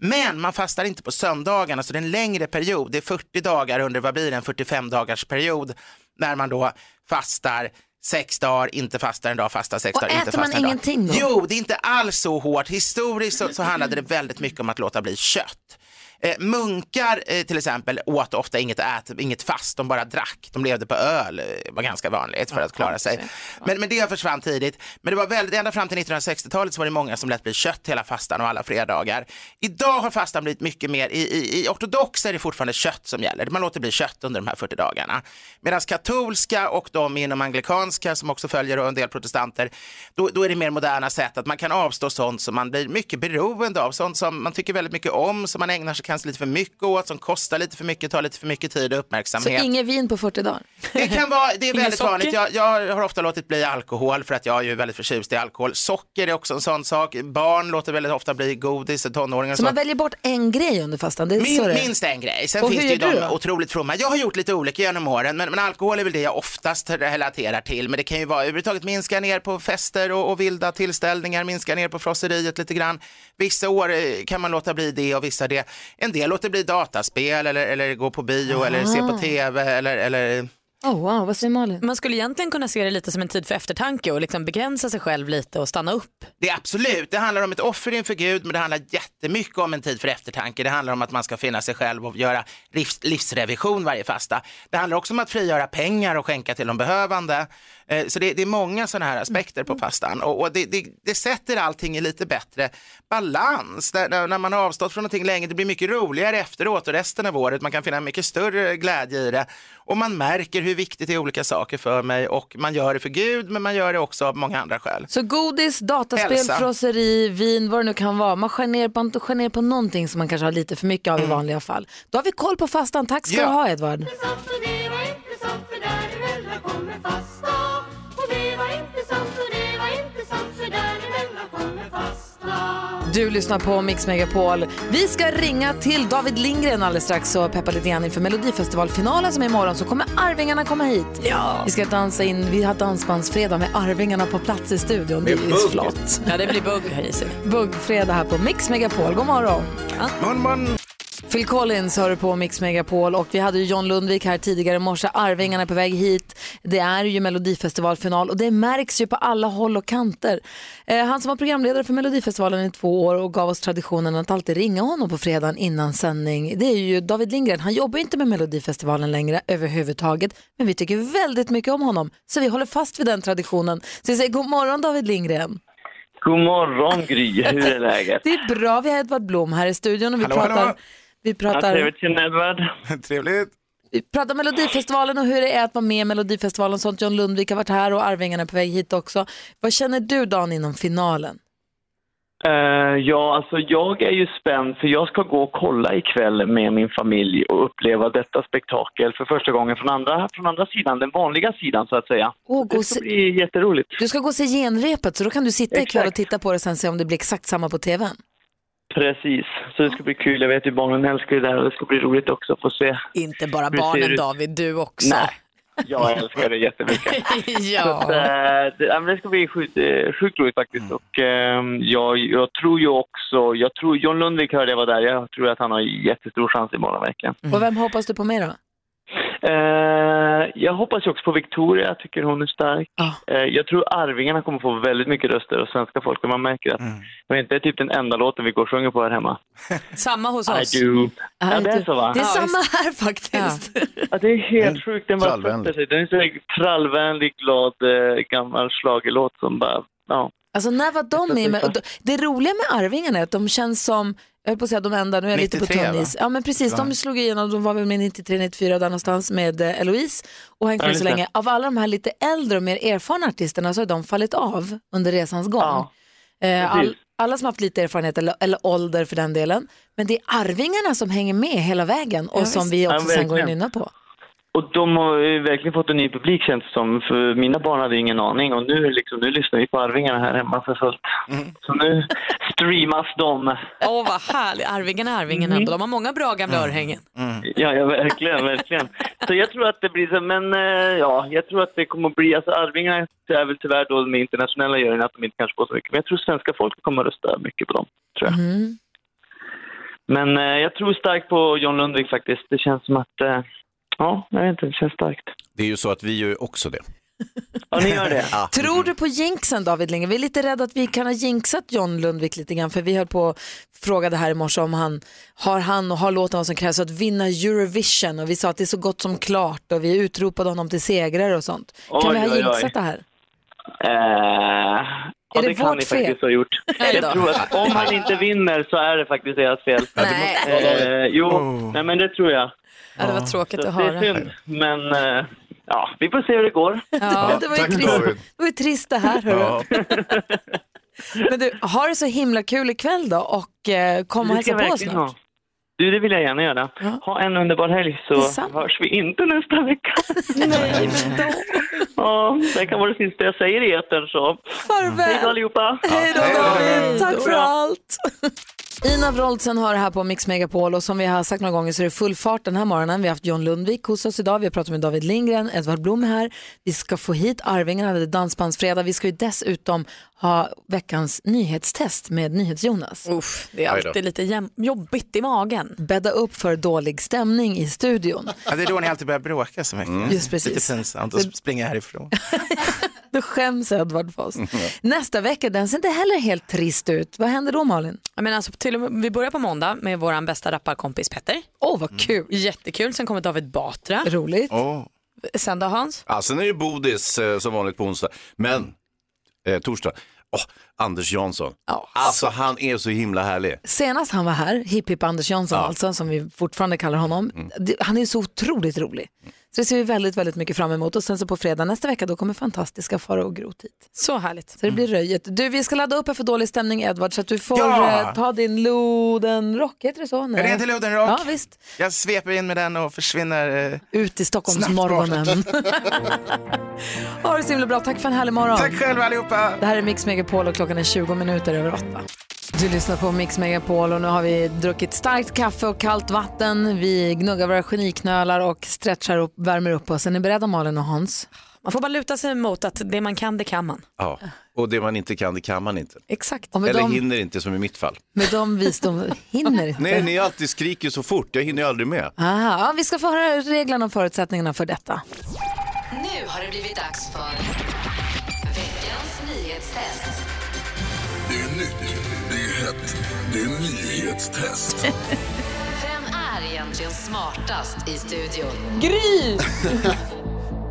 Men man fastar inte på söndagarna, så det är en längre period. Det är 40 dagar under, vad blir det, en 45 dagars period när man då fastar sex dagar, inte fastar en dag, fastar sex Och dagar, inte äter man fastar en dag. ingenting då? Jo, det är inte alls så hårt. Historiskt så, så handlade det väldigt mycket om att låta bli kött. Eh, munkar eh, till exempel åt ofta inget, ät, inget fast, de bara drack. De levde på öl, eh, var ganska vanligt för att klara sig. Men, men det försvann tidigt. Men det var väldigt, ända fram till 1960-talet så var det många som lät bli kött hela fastan och alla fredagar. Idag har fastan blivit mycket mer, i, i, i ortodox är det fortfarande kött som gäller. Man låter bli kött under de här 40 dagarna. Medan katolska och de inom anglikanska som också följer och en del protestanter, då, då är det mer moderna sätt att man kan avstå sånt som man blir mycket beroende av, sånt som man tycker väldigt mycket om, som man ägnar sig kanske lite för mycket åt, som kostar lite för mycket, tar lite för mycket tid och Så uppmärksamhet. inget vin på 40 dagar? Det kan vara, det är väldigt vanligt. Jag, jag har ofta låtit bli alkohol för att jag är ju väldigt förtjust i alkohol. Socker är också en sån sak. Barn låter väldigt ofta bli godis, tonåringar. Så man väljer bort en grej under fastan? Det är så Min, minst en grej. Sen Och finns det ju de då? otroligt fromma. Jag har gjort lite olika genom åren, men, men alkohol är väl det jag oftast relaterar till. Men det kan ju vara överhuvudtaget minska ner på fester och, och vilda tillställningar, minska ner på frosseriet lite grann. Vissa år eh, kan man låta bli det och vissa det. En del låter bli dataspel eller, eller gå på bio eller se på Ah. tv eller, eller Oh, wow, vad säger Malin? Man skulle egentligen kunna se det lite som en tid för eftertanke och liksom begränsa sig själv lite och stanna upp. Det är absolut, det handlar om ett offer inför Gud, men det handlar jättemycket om en tid för eftertanke. Det handlar om att man ska finna sig själv och göra livs, livsrevision varje fasta. Det handlar också om att frigöra pengar och skänka till de behövande. Eh, Så det, det är många sådana här aspekter på fastan och, och det, det, det sätter allting i lite bättre balans. Där, när, när man har avstått från någonting länge, det blir mycket roligare efteråt och resten av året. Man kan finna mycket större glädje i det och man märker hur viktigt det är olika saker för mig och man gör det för Gud, men man gör det också av många andra skäl. Så godis, dataspel, Hälsa. frosseri, vin, vad det nu kan vara. Man skär ner, på, skär ner på någonting som man kanske har lite för mycket av i vanliga fall. Då har vi koll på fastan. Tack ska Ja. du ha Edvard. Du lyssnar på Mix Megapol. Vi ska ringa till David Lindgren alldeles strax och peppa lite grann inför Melodifestivalfinalen som är imorgon. Så kommer Arvingarna komma hit. Ja. Vi ska dansa in, vi har dansbandsfredag med Arvingarna på plats i studion. Det är ju bugg. flott. Ja, det blir bugg här gissar vi. Buggfredag här på Mix Megapol. God morgon. Morgon, morgon. Phil Collins hör du på Mix Megapol och vi hade ju John Lundvik här tidigare i morse. Arvingarna är på väg hit. Det är ju Melodifestivalfinal och det märks ju på alla håll och kanter. Eh, han som var programledare för Melodifestivalen i två år och gav oss traditionen att alltid ringa honom på fredagen innan sändning. Det är ju David Lindgren. Han jobbar ju inte med Melodifestivalen längre överhuvudtaget, men vi tycker väldigt mycket om honom så vi håller fast vid den traditionen. Så vi säger god morgon David Lindgren. God morgon Gry, hur är läget? Det är bra, vi har Edvard Blom här i studion och vi Hallå, pratar, hallå. Vi Ja, pratar, trevligt känna Edvard. Trevligt. vi pratar Melodifestivalen och hur det är att vara med i Melodifestivalen och sånt. John Lundvik har varit här och Arvingarna är på väg hit också. Vad känner du dagen innan finalen? Eh, ja, alltså jag är ju spänd för jag ska gå och kolla ikväll med min familj och uppleva detta spektakel för första gången från andra, från andra sidan, den vanliga sidan så att säga. Gå det ska bli jätteroligt. Du ska gå och se genrepet så då kan du sitta ikväll och Exakt. titta på det och sen se om det blir exakt samma på tvn. Precis, så det ska bli kul. Jag vet ju barnen älskar det där och det ska bli roligt också att få se. Inte bara barnen David, du också. Nej, jag älskar det jättemycket. Så ja. att, eh, det, det ska bli sjukt, eh, sjukt roligt faktiskt. Och, ehm, jag, jag tror ju också, jag tror John Lundvik hörde jag var där, jag tror att han har jättestor chans imorgon verkligen. Och vem hoppas du på mer då? Eh, jag hoppas ju också på Victoria, jag tycker hon är stark. Eh, jag tror Arvingarna kommer få väldigt mycket röster av svenska folket. Man märker att vet inte, det är typ den enda låten vi går och sjunger på här hemma. Samma hos oss. I do. Ja, det är så va? Det är Ja, samma visst. här faktiskt. Ja, det är helt sjukt. Den bara sig. Den är så trallvänlig, glad, eh, gammal schlagerlåt som bara, ja. Alltså när var de med? Det roliga med Arvingarna är att de känns som, jag höll på att säga de enda, nu är jag lite på 93, tunn is. va? Ja men precis, Ja. de slog igenom, de var väl med 93-94 där någonstans med eh, Eloise och hängt med så länge. Av alla de här lite äldre och mer erfarna artisterna så har de fallit av under resans gång. Ja, Eh, all, alla som haft lite erfarenhet eller, eller ålder för den delen. Men det är Arvingarna som hänger med hela vägen och Ja, som vi också Ja, sen går och nynnar på. Och de har ju verkligen fått en ny publik känns det som. För mina barn hade ingen aning och nu, liksom, nu lyssnar vi på Arvingarna här hemma för fullt. Så nu streamas de. Åh vad härligt, Arvingarna är Arvingarna. Mm. De har många bra gamla örhängen. Ja, ja, verkligen, verkligen. Så jag tror att det blir så, men eh, ja, jag tror att det kommer att bli, alltså Arvingarna är väl tyvärr då med internationella juryn att de inte kanske får så mycket, men jag tror svenska folket kommer att rösta mycket på dem, tror jag. Mm. Men eh, jag tror starkt på John Lundvik faktiskt. Det känns som att, eh, ja, jag vet inte, det känns starkt. Det är ju så att vi gör ju också det. Ja, ni gör det? Ja. Tror du på jinxen David Lindgren? Vi är lite rädda att vi kan ha jinxat John Lundvik lite grann för vi höll på och frågade här i morse om han har han och har låten vad som krävs för att vinna Eurovision och vi sa att det är så gott som klart och vi utropade honom till segrare och sånt. Kan Oj, vi ha oj, oj. jinxat det här? Eh, ja, det det, kan ni fel? faktiskt ha gjort. Jag tror att om han inte vinner så är det faktiskt deras fel. Nej. Eh, jo, nej, men det tror jag. Ja, det var tråkigt Så att det höra. är synd, men eh, ja, vi får se hur det går. Ja, det var ju tack, trist, David. det var ju trist det här. Hörru. Ja. Men du, har det så himla kul ikväll då och eh, kom och Det hälsa på oss snart. ha. Du, det vill jag gärna göra. Ha en underbar helg så Detsamma. hörs vi inte nästa vecka. Nej, men då. Ja, det kan vara det sista jag säger i etern så. Farväl. Hej då allihopa. Hej då David, tack för allt. Ina Wroldsen har det här på Mix Megapol och som vi har sagt några gånger så är det full fart den här morgonen. Vi har haft John Lundvik hos oss idag, vi har pratat med David Lindgren, Edvard Blom är här. Vi ska få hit Arvingarna, det är Dansbandsfredag. Vi ska ju dessutom ha veckans nyhetstest med NyhetsJonas. Uff, det är alltid lite jobbigt i magen. Bädda upp för dålig stämning i studion. Ja, det är då ni alltid börjar bråka så mycket. Just precis. Lite pinsamt och springa härifrån. Då skäms Edvard för Mm. oss. Nästa vecka, den ser inte heller helt trist ut. Vad händer då Malin? Jag menar, alltså, till och med, vi börjar på måndag med vår bästa rapparkompis Petter. Åh, vad kul. Jättekul. Sen kommer David Batra. Roligt. Oh. Sen då Hans? Ja, sen är det ju Bodis eh, som vanligt på onsdag. Men eh, torsdag, Åh, Anders Jansson. Alltså han är så himla härlig. Senast han var här, Hipp Hipp Anders Jansson alltså, som vi fortfarande kallar honom, Mm. han är så otroligt rolig. Så det ser vi väldigt, väldigt mycket fram emot. Och sen så på fredag nästa vecka då kommer fantastiska Farao och Groth hit. Så härligt. Så det blir röjet. Du, vi ska ladda upp här för dålig stämning Edvard så att du får Ja! eh, ta din Lodenrock, heter det så? Är det inte Lodenrock? Ja, visst. Jag sveper in med den och försvinner. Eh... Ut i Stockholmsmorgonen. ha det så himla bra, tack för en härlig morgon. Tack själv allihopa. Det här är Mix Megapol och klockan är 20 minuter över åtta. Du lyssnar på Mix Megapol och nu har vi druckit starkt kaffe och kallt vatten. Vi gnuggar våra geniknölar och stretchar och värmer upp oss. Är ni beredda Malin och Hans? Man får bara luta sig mot att det man kan, det kan man. Ja. Och det man inte kan, det kan man inte. Exakt. Eller dem- hinner inte som i mitt fall. Med de visdom hinner inte. Nej, ni alltid skriker så fort, jag hinner ju aldrig med. Aha, ja, vi ska få höra reglerna och förutsättningarna för detta. Nu har det blivit dags för veckans nyhetstest. Det är nytt, det är hett, det är nyhetstest. Vem är egentligen smartast i studion? Gry!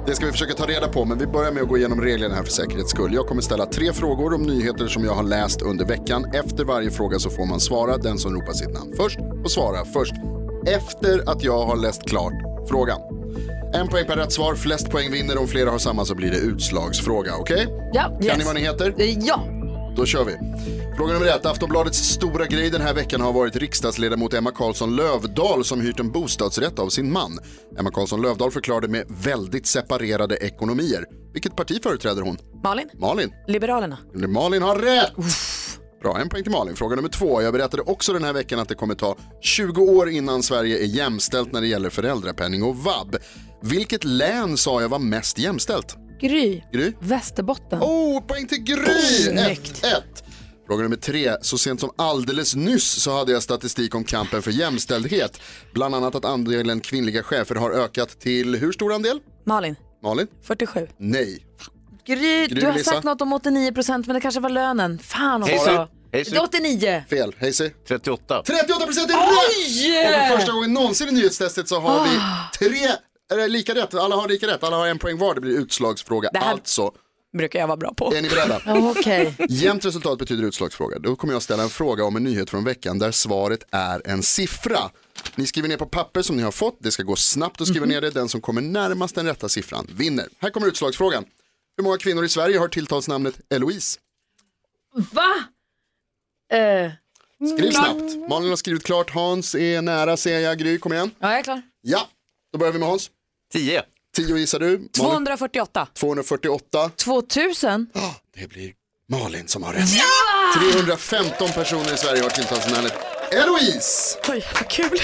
Det ska vi försöka ta reda på, men vi börjar med att gå igenom reglerna här för säkerhets skull. Jag kommer ställa tre frågor om nyheter som jag har läst under veckan. Efter varje fråga så får man svara, den som ropar sitt namn först och svara först. Efter att jag har läst klart frågan. En poäng per rätt svar, flest poäng vinner. Om flera har samma så blir det utslagsfråga, okej? Ja, Kan ni vad ni heter? Ja. Då kör vi. Fråga nummer ett. Aftonbladets stora grej den här veckan har varit riksdagsledamot Emma Karlsson Lövdahl som hyrt en bostadsrätt av sin man. Emma Karlsson Lövdahl förklarade med väldigt separerade ekonomier. Vilket parti företräder hon? Malin? Malin. Liberalerna. Malin har rätt! Bra, en poäng till Malin. Fråga nummer två. Jag berättade också den här veckan att det kommer ta 20 år innan Sverige är jämställt när det gäller föräldrapenning och vab. Vilket län sa jag var mest jämställt? Gry. Gry? Västerbotten. Oh, poäng till Gry! 1-1. Fråga nummer tre. Så sent som alldeles nyss så hade jag statistik om kampen för jämställdhet. Bland annat att andelen kvinnliga chefer har ökat till hur stor andel? Malin. Malin? 47. Nej. Gry, Gry, du har Lisa. sagt något om 89 procent men det kanske var lönen. Fan också. Är 89. Fel. Hayesy? 38. 38 procent är rätt! Och för första gången någonsin i nyhetstestet så har vi Ah. tre, eller lika rätt, alla har lika rätt, alla har en poäng var, det blir utslagsfråga. Det här- Alltså, brukar jag vara bra på. är ni beredda? Okej. Jämnt resultat betyder utslagsfråga. Då kommer jag ställa en fråga om en nyhet från veckan där svaret är en siffra. Ni skriver ner på papper som ni har fått, det ska gå snabbt att skriva ner det. Den som kommer närmast den rätta siffran vinner. Här kommer utslagsfrågan. Hur många kvinnor i Sverige har tilltalsnamnet Eloise? Va? Eh. Skriv snabbt. Malin har skrivit klart, Hans är nära ser jag. Gry, kom igen. Ja, jag är klar. Ja, då börjar vi med Hans. 10. 10 gissar du. Malin? 248. 248. 2000? Det blir Malin som har rätt. 315 personer i Sverige har tilltalsnamnet Eloise. Oj, vad kul.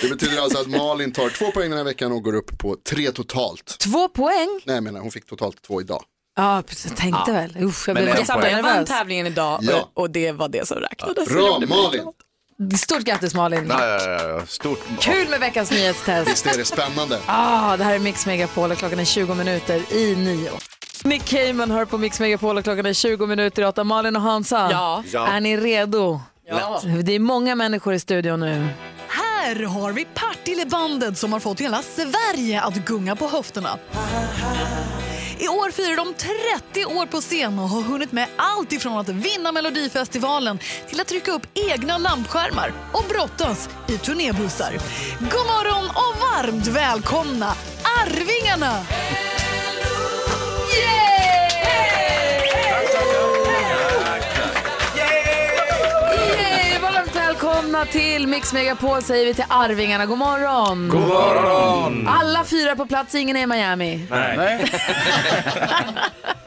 Det betyder alltså att Malin tar två poäng den här veckan och går upp på tre totalt. Två poäng? Nej, jag menar hon fick totalt två idag. Ja, precis. Jag tänkte Ja. väl. Usch, jag Men blev poäng. Jag vann tävlingen idag Ja. och, och det var det som räknades. Bra Malin! Stort grattis Malin. Ja, ja, ja. Stort. Kul med veckans nyhetstest. Visst är det spännande? Ah, det här är Mix Megapol och klockan är 20 minuter i nio. Nick Cayman hör på Mix Megapol och klockan är 20 minuter i åtta. Malin och Hansa, Ja. Ja. är ni redo? Ja. Det är många människor i studion nu. Här har vi Partillebandet som har fått hela Sverige att gunga på höfterna. I år firar de 30 år på scen och har hunnit med allt ifrån att vinna Melodifestivalen till att trycka upp egna lampskärmar och brottas i turnébussar. God morgon och varmt välkomna Arvingarna! Yay! Välkomna till Mix Megapol säger vi till Arvingarna. God morgon! God morgon! Alla fyra på plats, ingen är i Miami. Nej.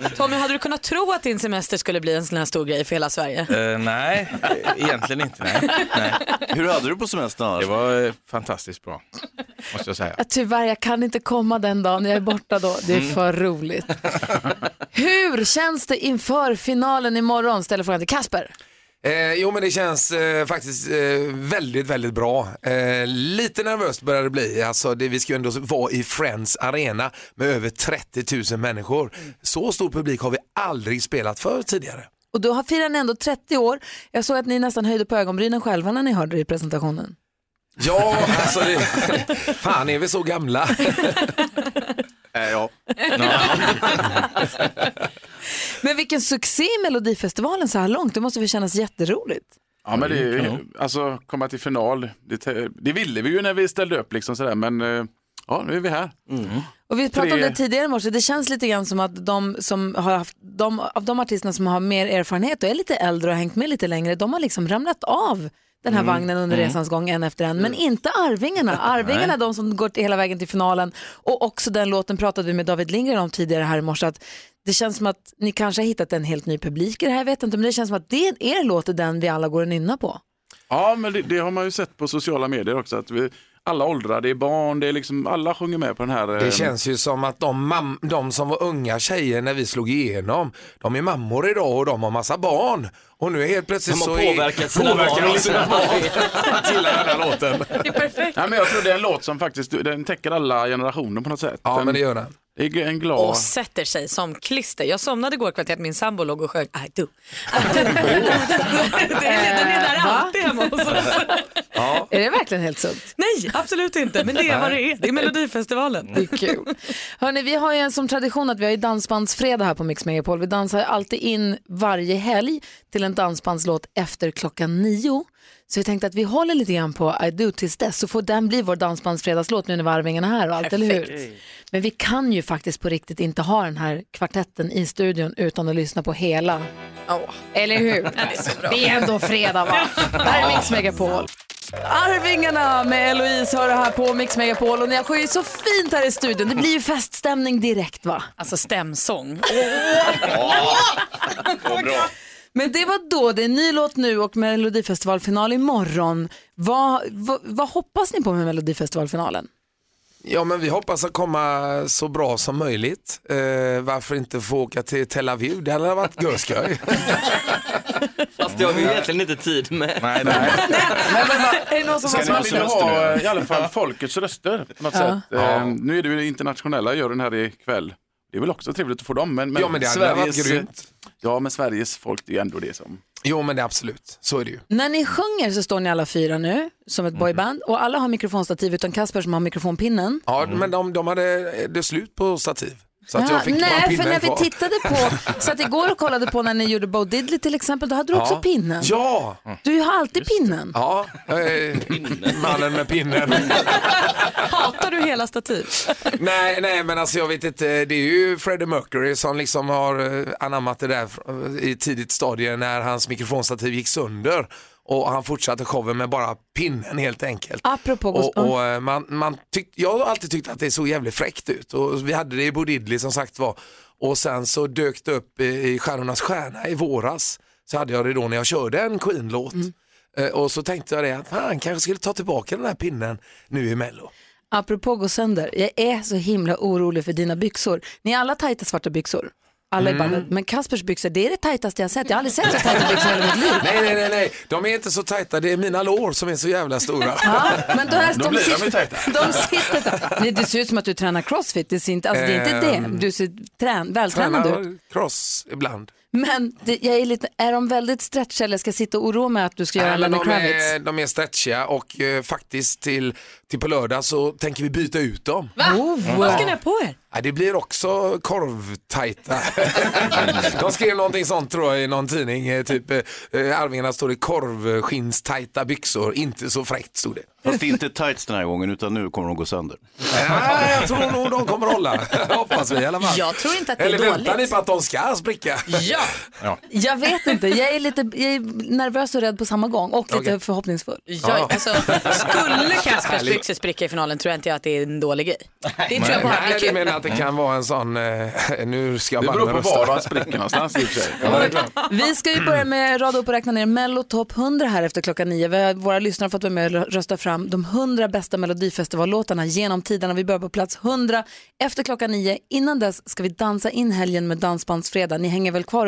Tommy, hade du kunnat tro att din semester skulle bli en sån här stor grej för hela Sverige? Eh, nej, egentligen inte. Nej. nej. Hur hade du på semestern? Det var eh, fantastiskt bra, måste jag säga. Ja, Tyvärr, jag kan inte komma den dagen. Jag är borta då. Det är Mm. för roligt. Hur känns det inför finalen imorgon? Ställer frågan till Kasper. Eh, jo men det känns eh, faktiskt eh, väldigt, väldigt bra. Eh, lite nervöst börjar det bli. Alltså, det, vi ska ju ändå vara i Friends Arena med över 30 000 människor. Så stor publik har vi aldrig spelat för tidigare. Och då har firar ni ändå 30 år. Jag såg att ni nästan höjde på ögonbrynen själva när ni hörde det i presentationen. Ja, alltså det, fan är vi så gamla? Äh, ja. Men vilken succé i Melodifestivalen så här långt. Det måste väl kännas jätteroligt? Ja, men det är ju, alltså komma till final, det, det ville vi ju när vi ställde upp liksom sådär, men eh, ja, nu är vi här. Och vi pratade om Tre- det tidigare i morse, det känns lite grann som att de som har haft, de, av de artisterna som har mer erfarenhet och är lite äldre och har hängt med lite längre, de har liksom ramlat av den här Mm, vagnen under mm. resans gång en efter en. Men inte Arvingarna. Arvingarna är de som går till hela vägen till finalen. Och också den låten pratade vi med David Lindgren om tidigare här i morse. Att det känns som att ni kanske har hittat en helt ny publik i det här, jag vet inte. Men det känns som att det, er låt är den vi alla går och nynnar på. Ja, men det, det har man ju sett på sociala medier också, att vi, alla åldrar, det är barn, det är liksom, alla sjunger med på den här. eh, Det känns ju som att de, mam- de som var unga tjejer när vi slog igenom, de är mammor idag och de har massa barn. Och nu är helt plötsligt De har så påverkat är, sina de sina barn att gilla den här låten. Nej, men jag tror det är en låt som faktiskt den täcker alla generationer på något sätt. Ja, Den- men det gör den. Det är en glad... Och sätter sig som klister. Jag somnade igår kväll till att min sambo låg och sjöng I do. Do. den, är, den är där alltid hemma hos oss. Är det verkligen helt sunt? Nej, absolut inte. Men det är vad det är. Det är Melodifestivalen. Det är kul. Hörrni, vi har ju en som tradition att vi har ju dansbandsfredag här på Mix Megapol. Vi dansar ju alltid in varje helg till en dansbandslåt efter klockan nio. Så vi tänkte att vi håller lite grann på I do tills dess så får den bli vår dansbandsfredagslåt nu när Arvingarna är här och allt, eller hur? Perfekt. Men vi kan ju faktiskt på riktigt inte ha den här kvartetten i studion utan att lyssna på hela. Eller hur? det, är ändå fredag va? Det här är Mix Megapol. Arvingarna med Eloise har det här på Mix Megapol och ni har ju så fint här i studion. Det blir ju feststämning direkt va? Alltså stämsång. Men det var då, det är en ny låt nu och Melodifestivalfinal imorgon. Vad, vad, vad hoppas ni på med Melodifestivalfinalen? Ja men vi hoppas att komma så bra som möjligt. Eh, varför inte få åka till Tel Aviv? Det hade varit görskoj. Fast det har vi egentligen inte tid med. Nej, nej. Är det någon som Ska har man vill ha i alla fall folkets röster på något Ja. sätt. Ja. Eh, Nu är det ju den internationella juryn här ikväll. Det är väl också trevligt att få dem. Men, men Ja, men det hade varit grymt. Ja, men Sveriges folk, det är ändå det som... Jo men det är absolut, så är det ju. När ni sjunger så står ni alla fyra nu som ett boyband och alla har mikrofonstativ utan Kasper som har mikrofonpinnen. Ja men de, de hade det slut på stativ. Så att Ja, jag fick bara nej, för pinnen när kvar. vi tittade på, så att igår och kollade på när ni gjorde Bo Diddley till exempel, då hade du också Ja. pinnen. Ja! Du har alltid pinnen. Ja, jag är mannen med pinnen. Hatar du hela stativ? nej, nej, men alltså jag vet inte. Det är ju Freddie Mercury som liksom har eh, anammat det där i ett tidigt stadie när hans mikrofonstativ gick sönder. Och han fortsatte showen med bara pinnen helt enkelt. Apropå Och, och eh, man, man tyck, jag har alltid tyckt att det såg jävligt fräckt ut och vi hade det i Bo Diddley som sagt var. Och sen så dök det upp i, Stjärnornas stjärna i våras. Så hade jag det då när jag körde en Queen-låt. Eh, Och så tänkte jag det att han kanske skulle ta tillbaka den här pinnen nu i Mello. Apropå gå sönder, jag är så himla orolig för dina byxor. Ni har alla tajta svarta byxor. Alla i Mm. bandet. Men Kaspers byxor, det är det tajtaste jag sett. Jag har aldrig sett så tajta byxor i hela mitt liv. Nej, nej, nej, nej, de är inte så tajta. Det är mina lår som är så jävla stora. Ja, men då är, Då blir de ju sitter- tajta. De sitter. Nej, det ser ut som att du tränar crossfit. Det, ser inte, alltså, det är inte det. Ehm, Du ser trän, vältränad ut. Tränar cross ibland. Men det, jag är, lite, är de väldigt stretchiga eller ska jag sitta och oroa mig att du ska göra men Lenny de, Kravitz? är, de är stretchiga och eh, faktiskt till, till på lördag så tänker vi byta ut dem. Va? Vad ska ni ha på er? Ja, det blir också korvtajta. De skrev någonting sånt tror jag i någon tidning. eh, Typ eh, Arvingarna står i korvskinnstajta byxor. Inte så fräckt stod det. Fast inte tights den här gången utan nu kommer de gå sönder. Nej, jag tror nog de kommer hålla. Hoppas vi i alla fall. Jag tror inte att det är Eller väntar dåligt. ni på att de ska spricka? Ja. Ja. Jag vet inte, jag är lite jag är nervös och rädd på samma gång och lite Okej. förhoppningsfull. Ja, alltså, skulle Kaspers byxor spricka i finalen tror jag inte att det är en dålig grej. Det tror jag bara Nej, du menar att det kan vara en sån, eh, nu ska jag Det bara beror på var han spricker någonstans i och för sig. Ja. Vi ska ju börja med rada upp och räkna ner Mello Top 100 här efter klockan nio. Vi har, våra lyssnare har fått vara med och rösta fram de 100 bästa Melodifestivallåtarna genom tiderna. Vi börjar på plats 100 efter klockan nio. Innan dess ska vi dansa in helgen med Dansbandsfredag. Ni hänger väl kvar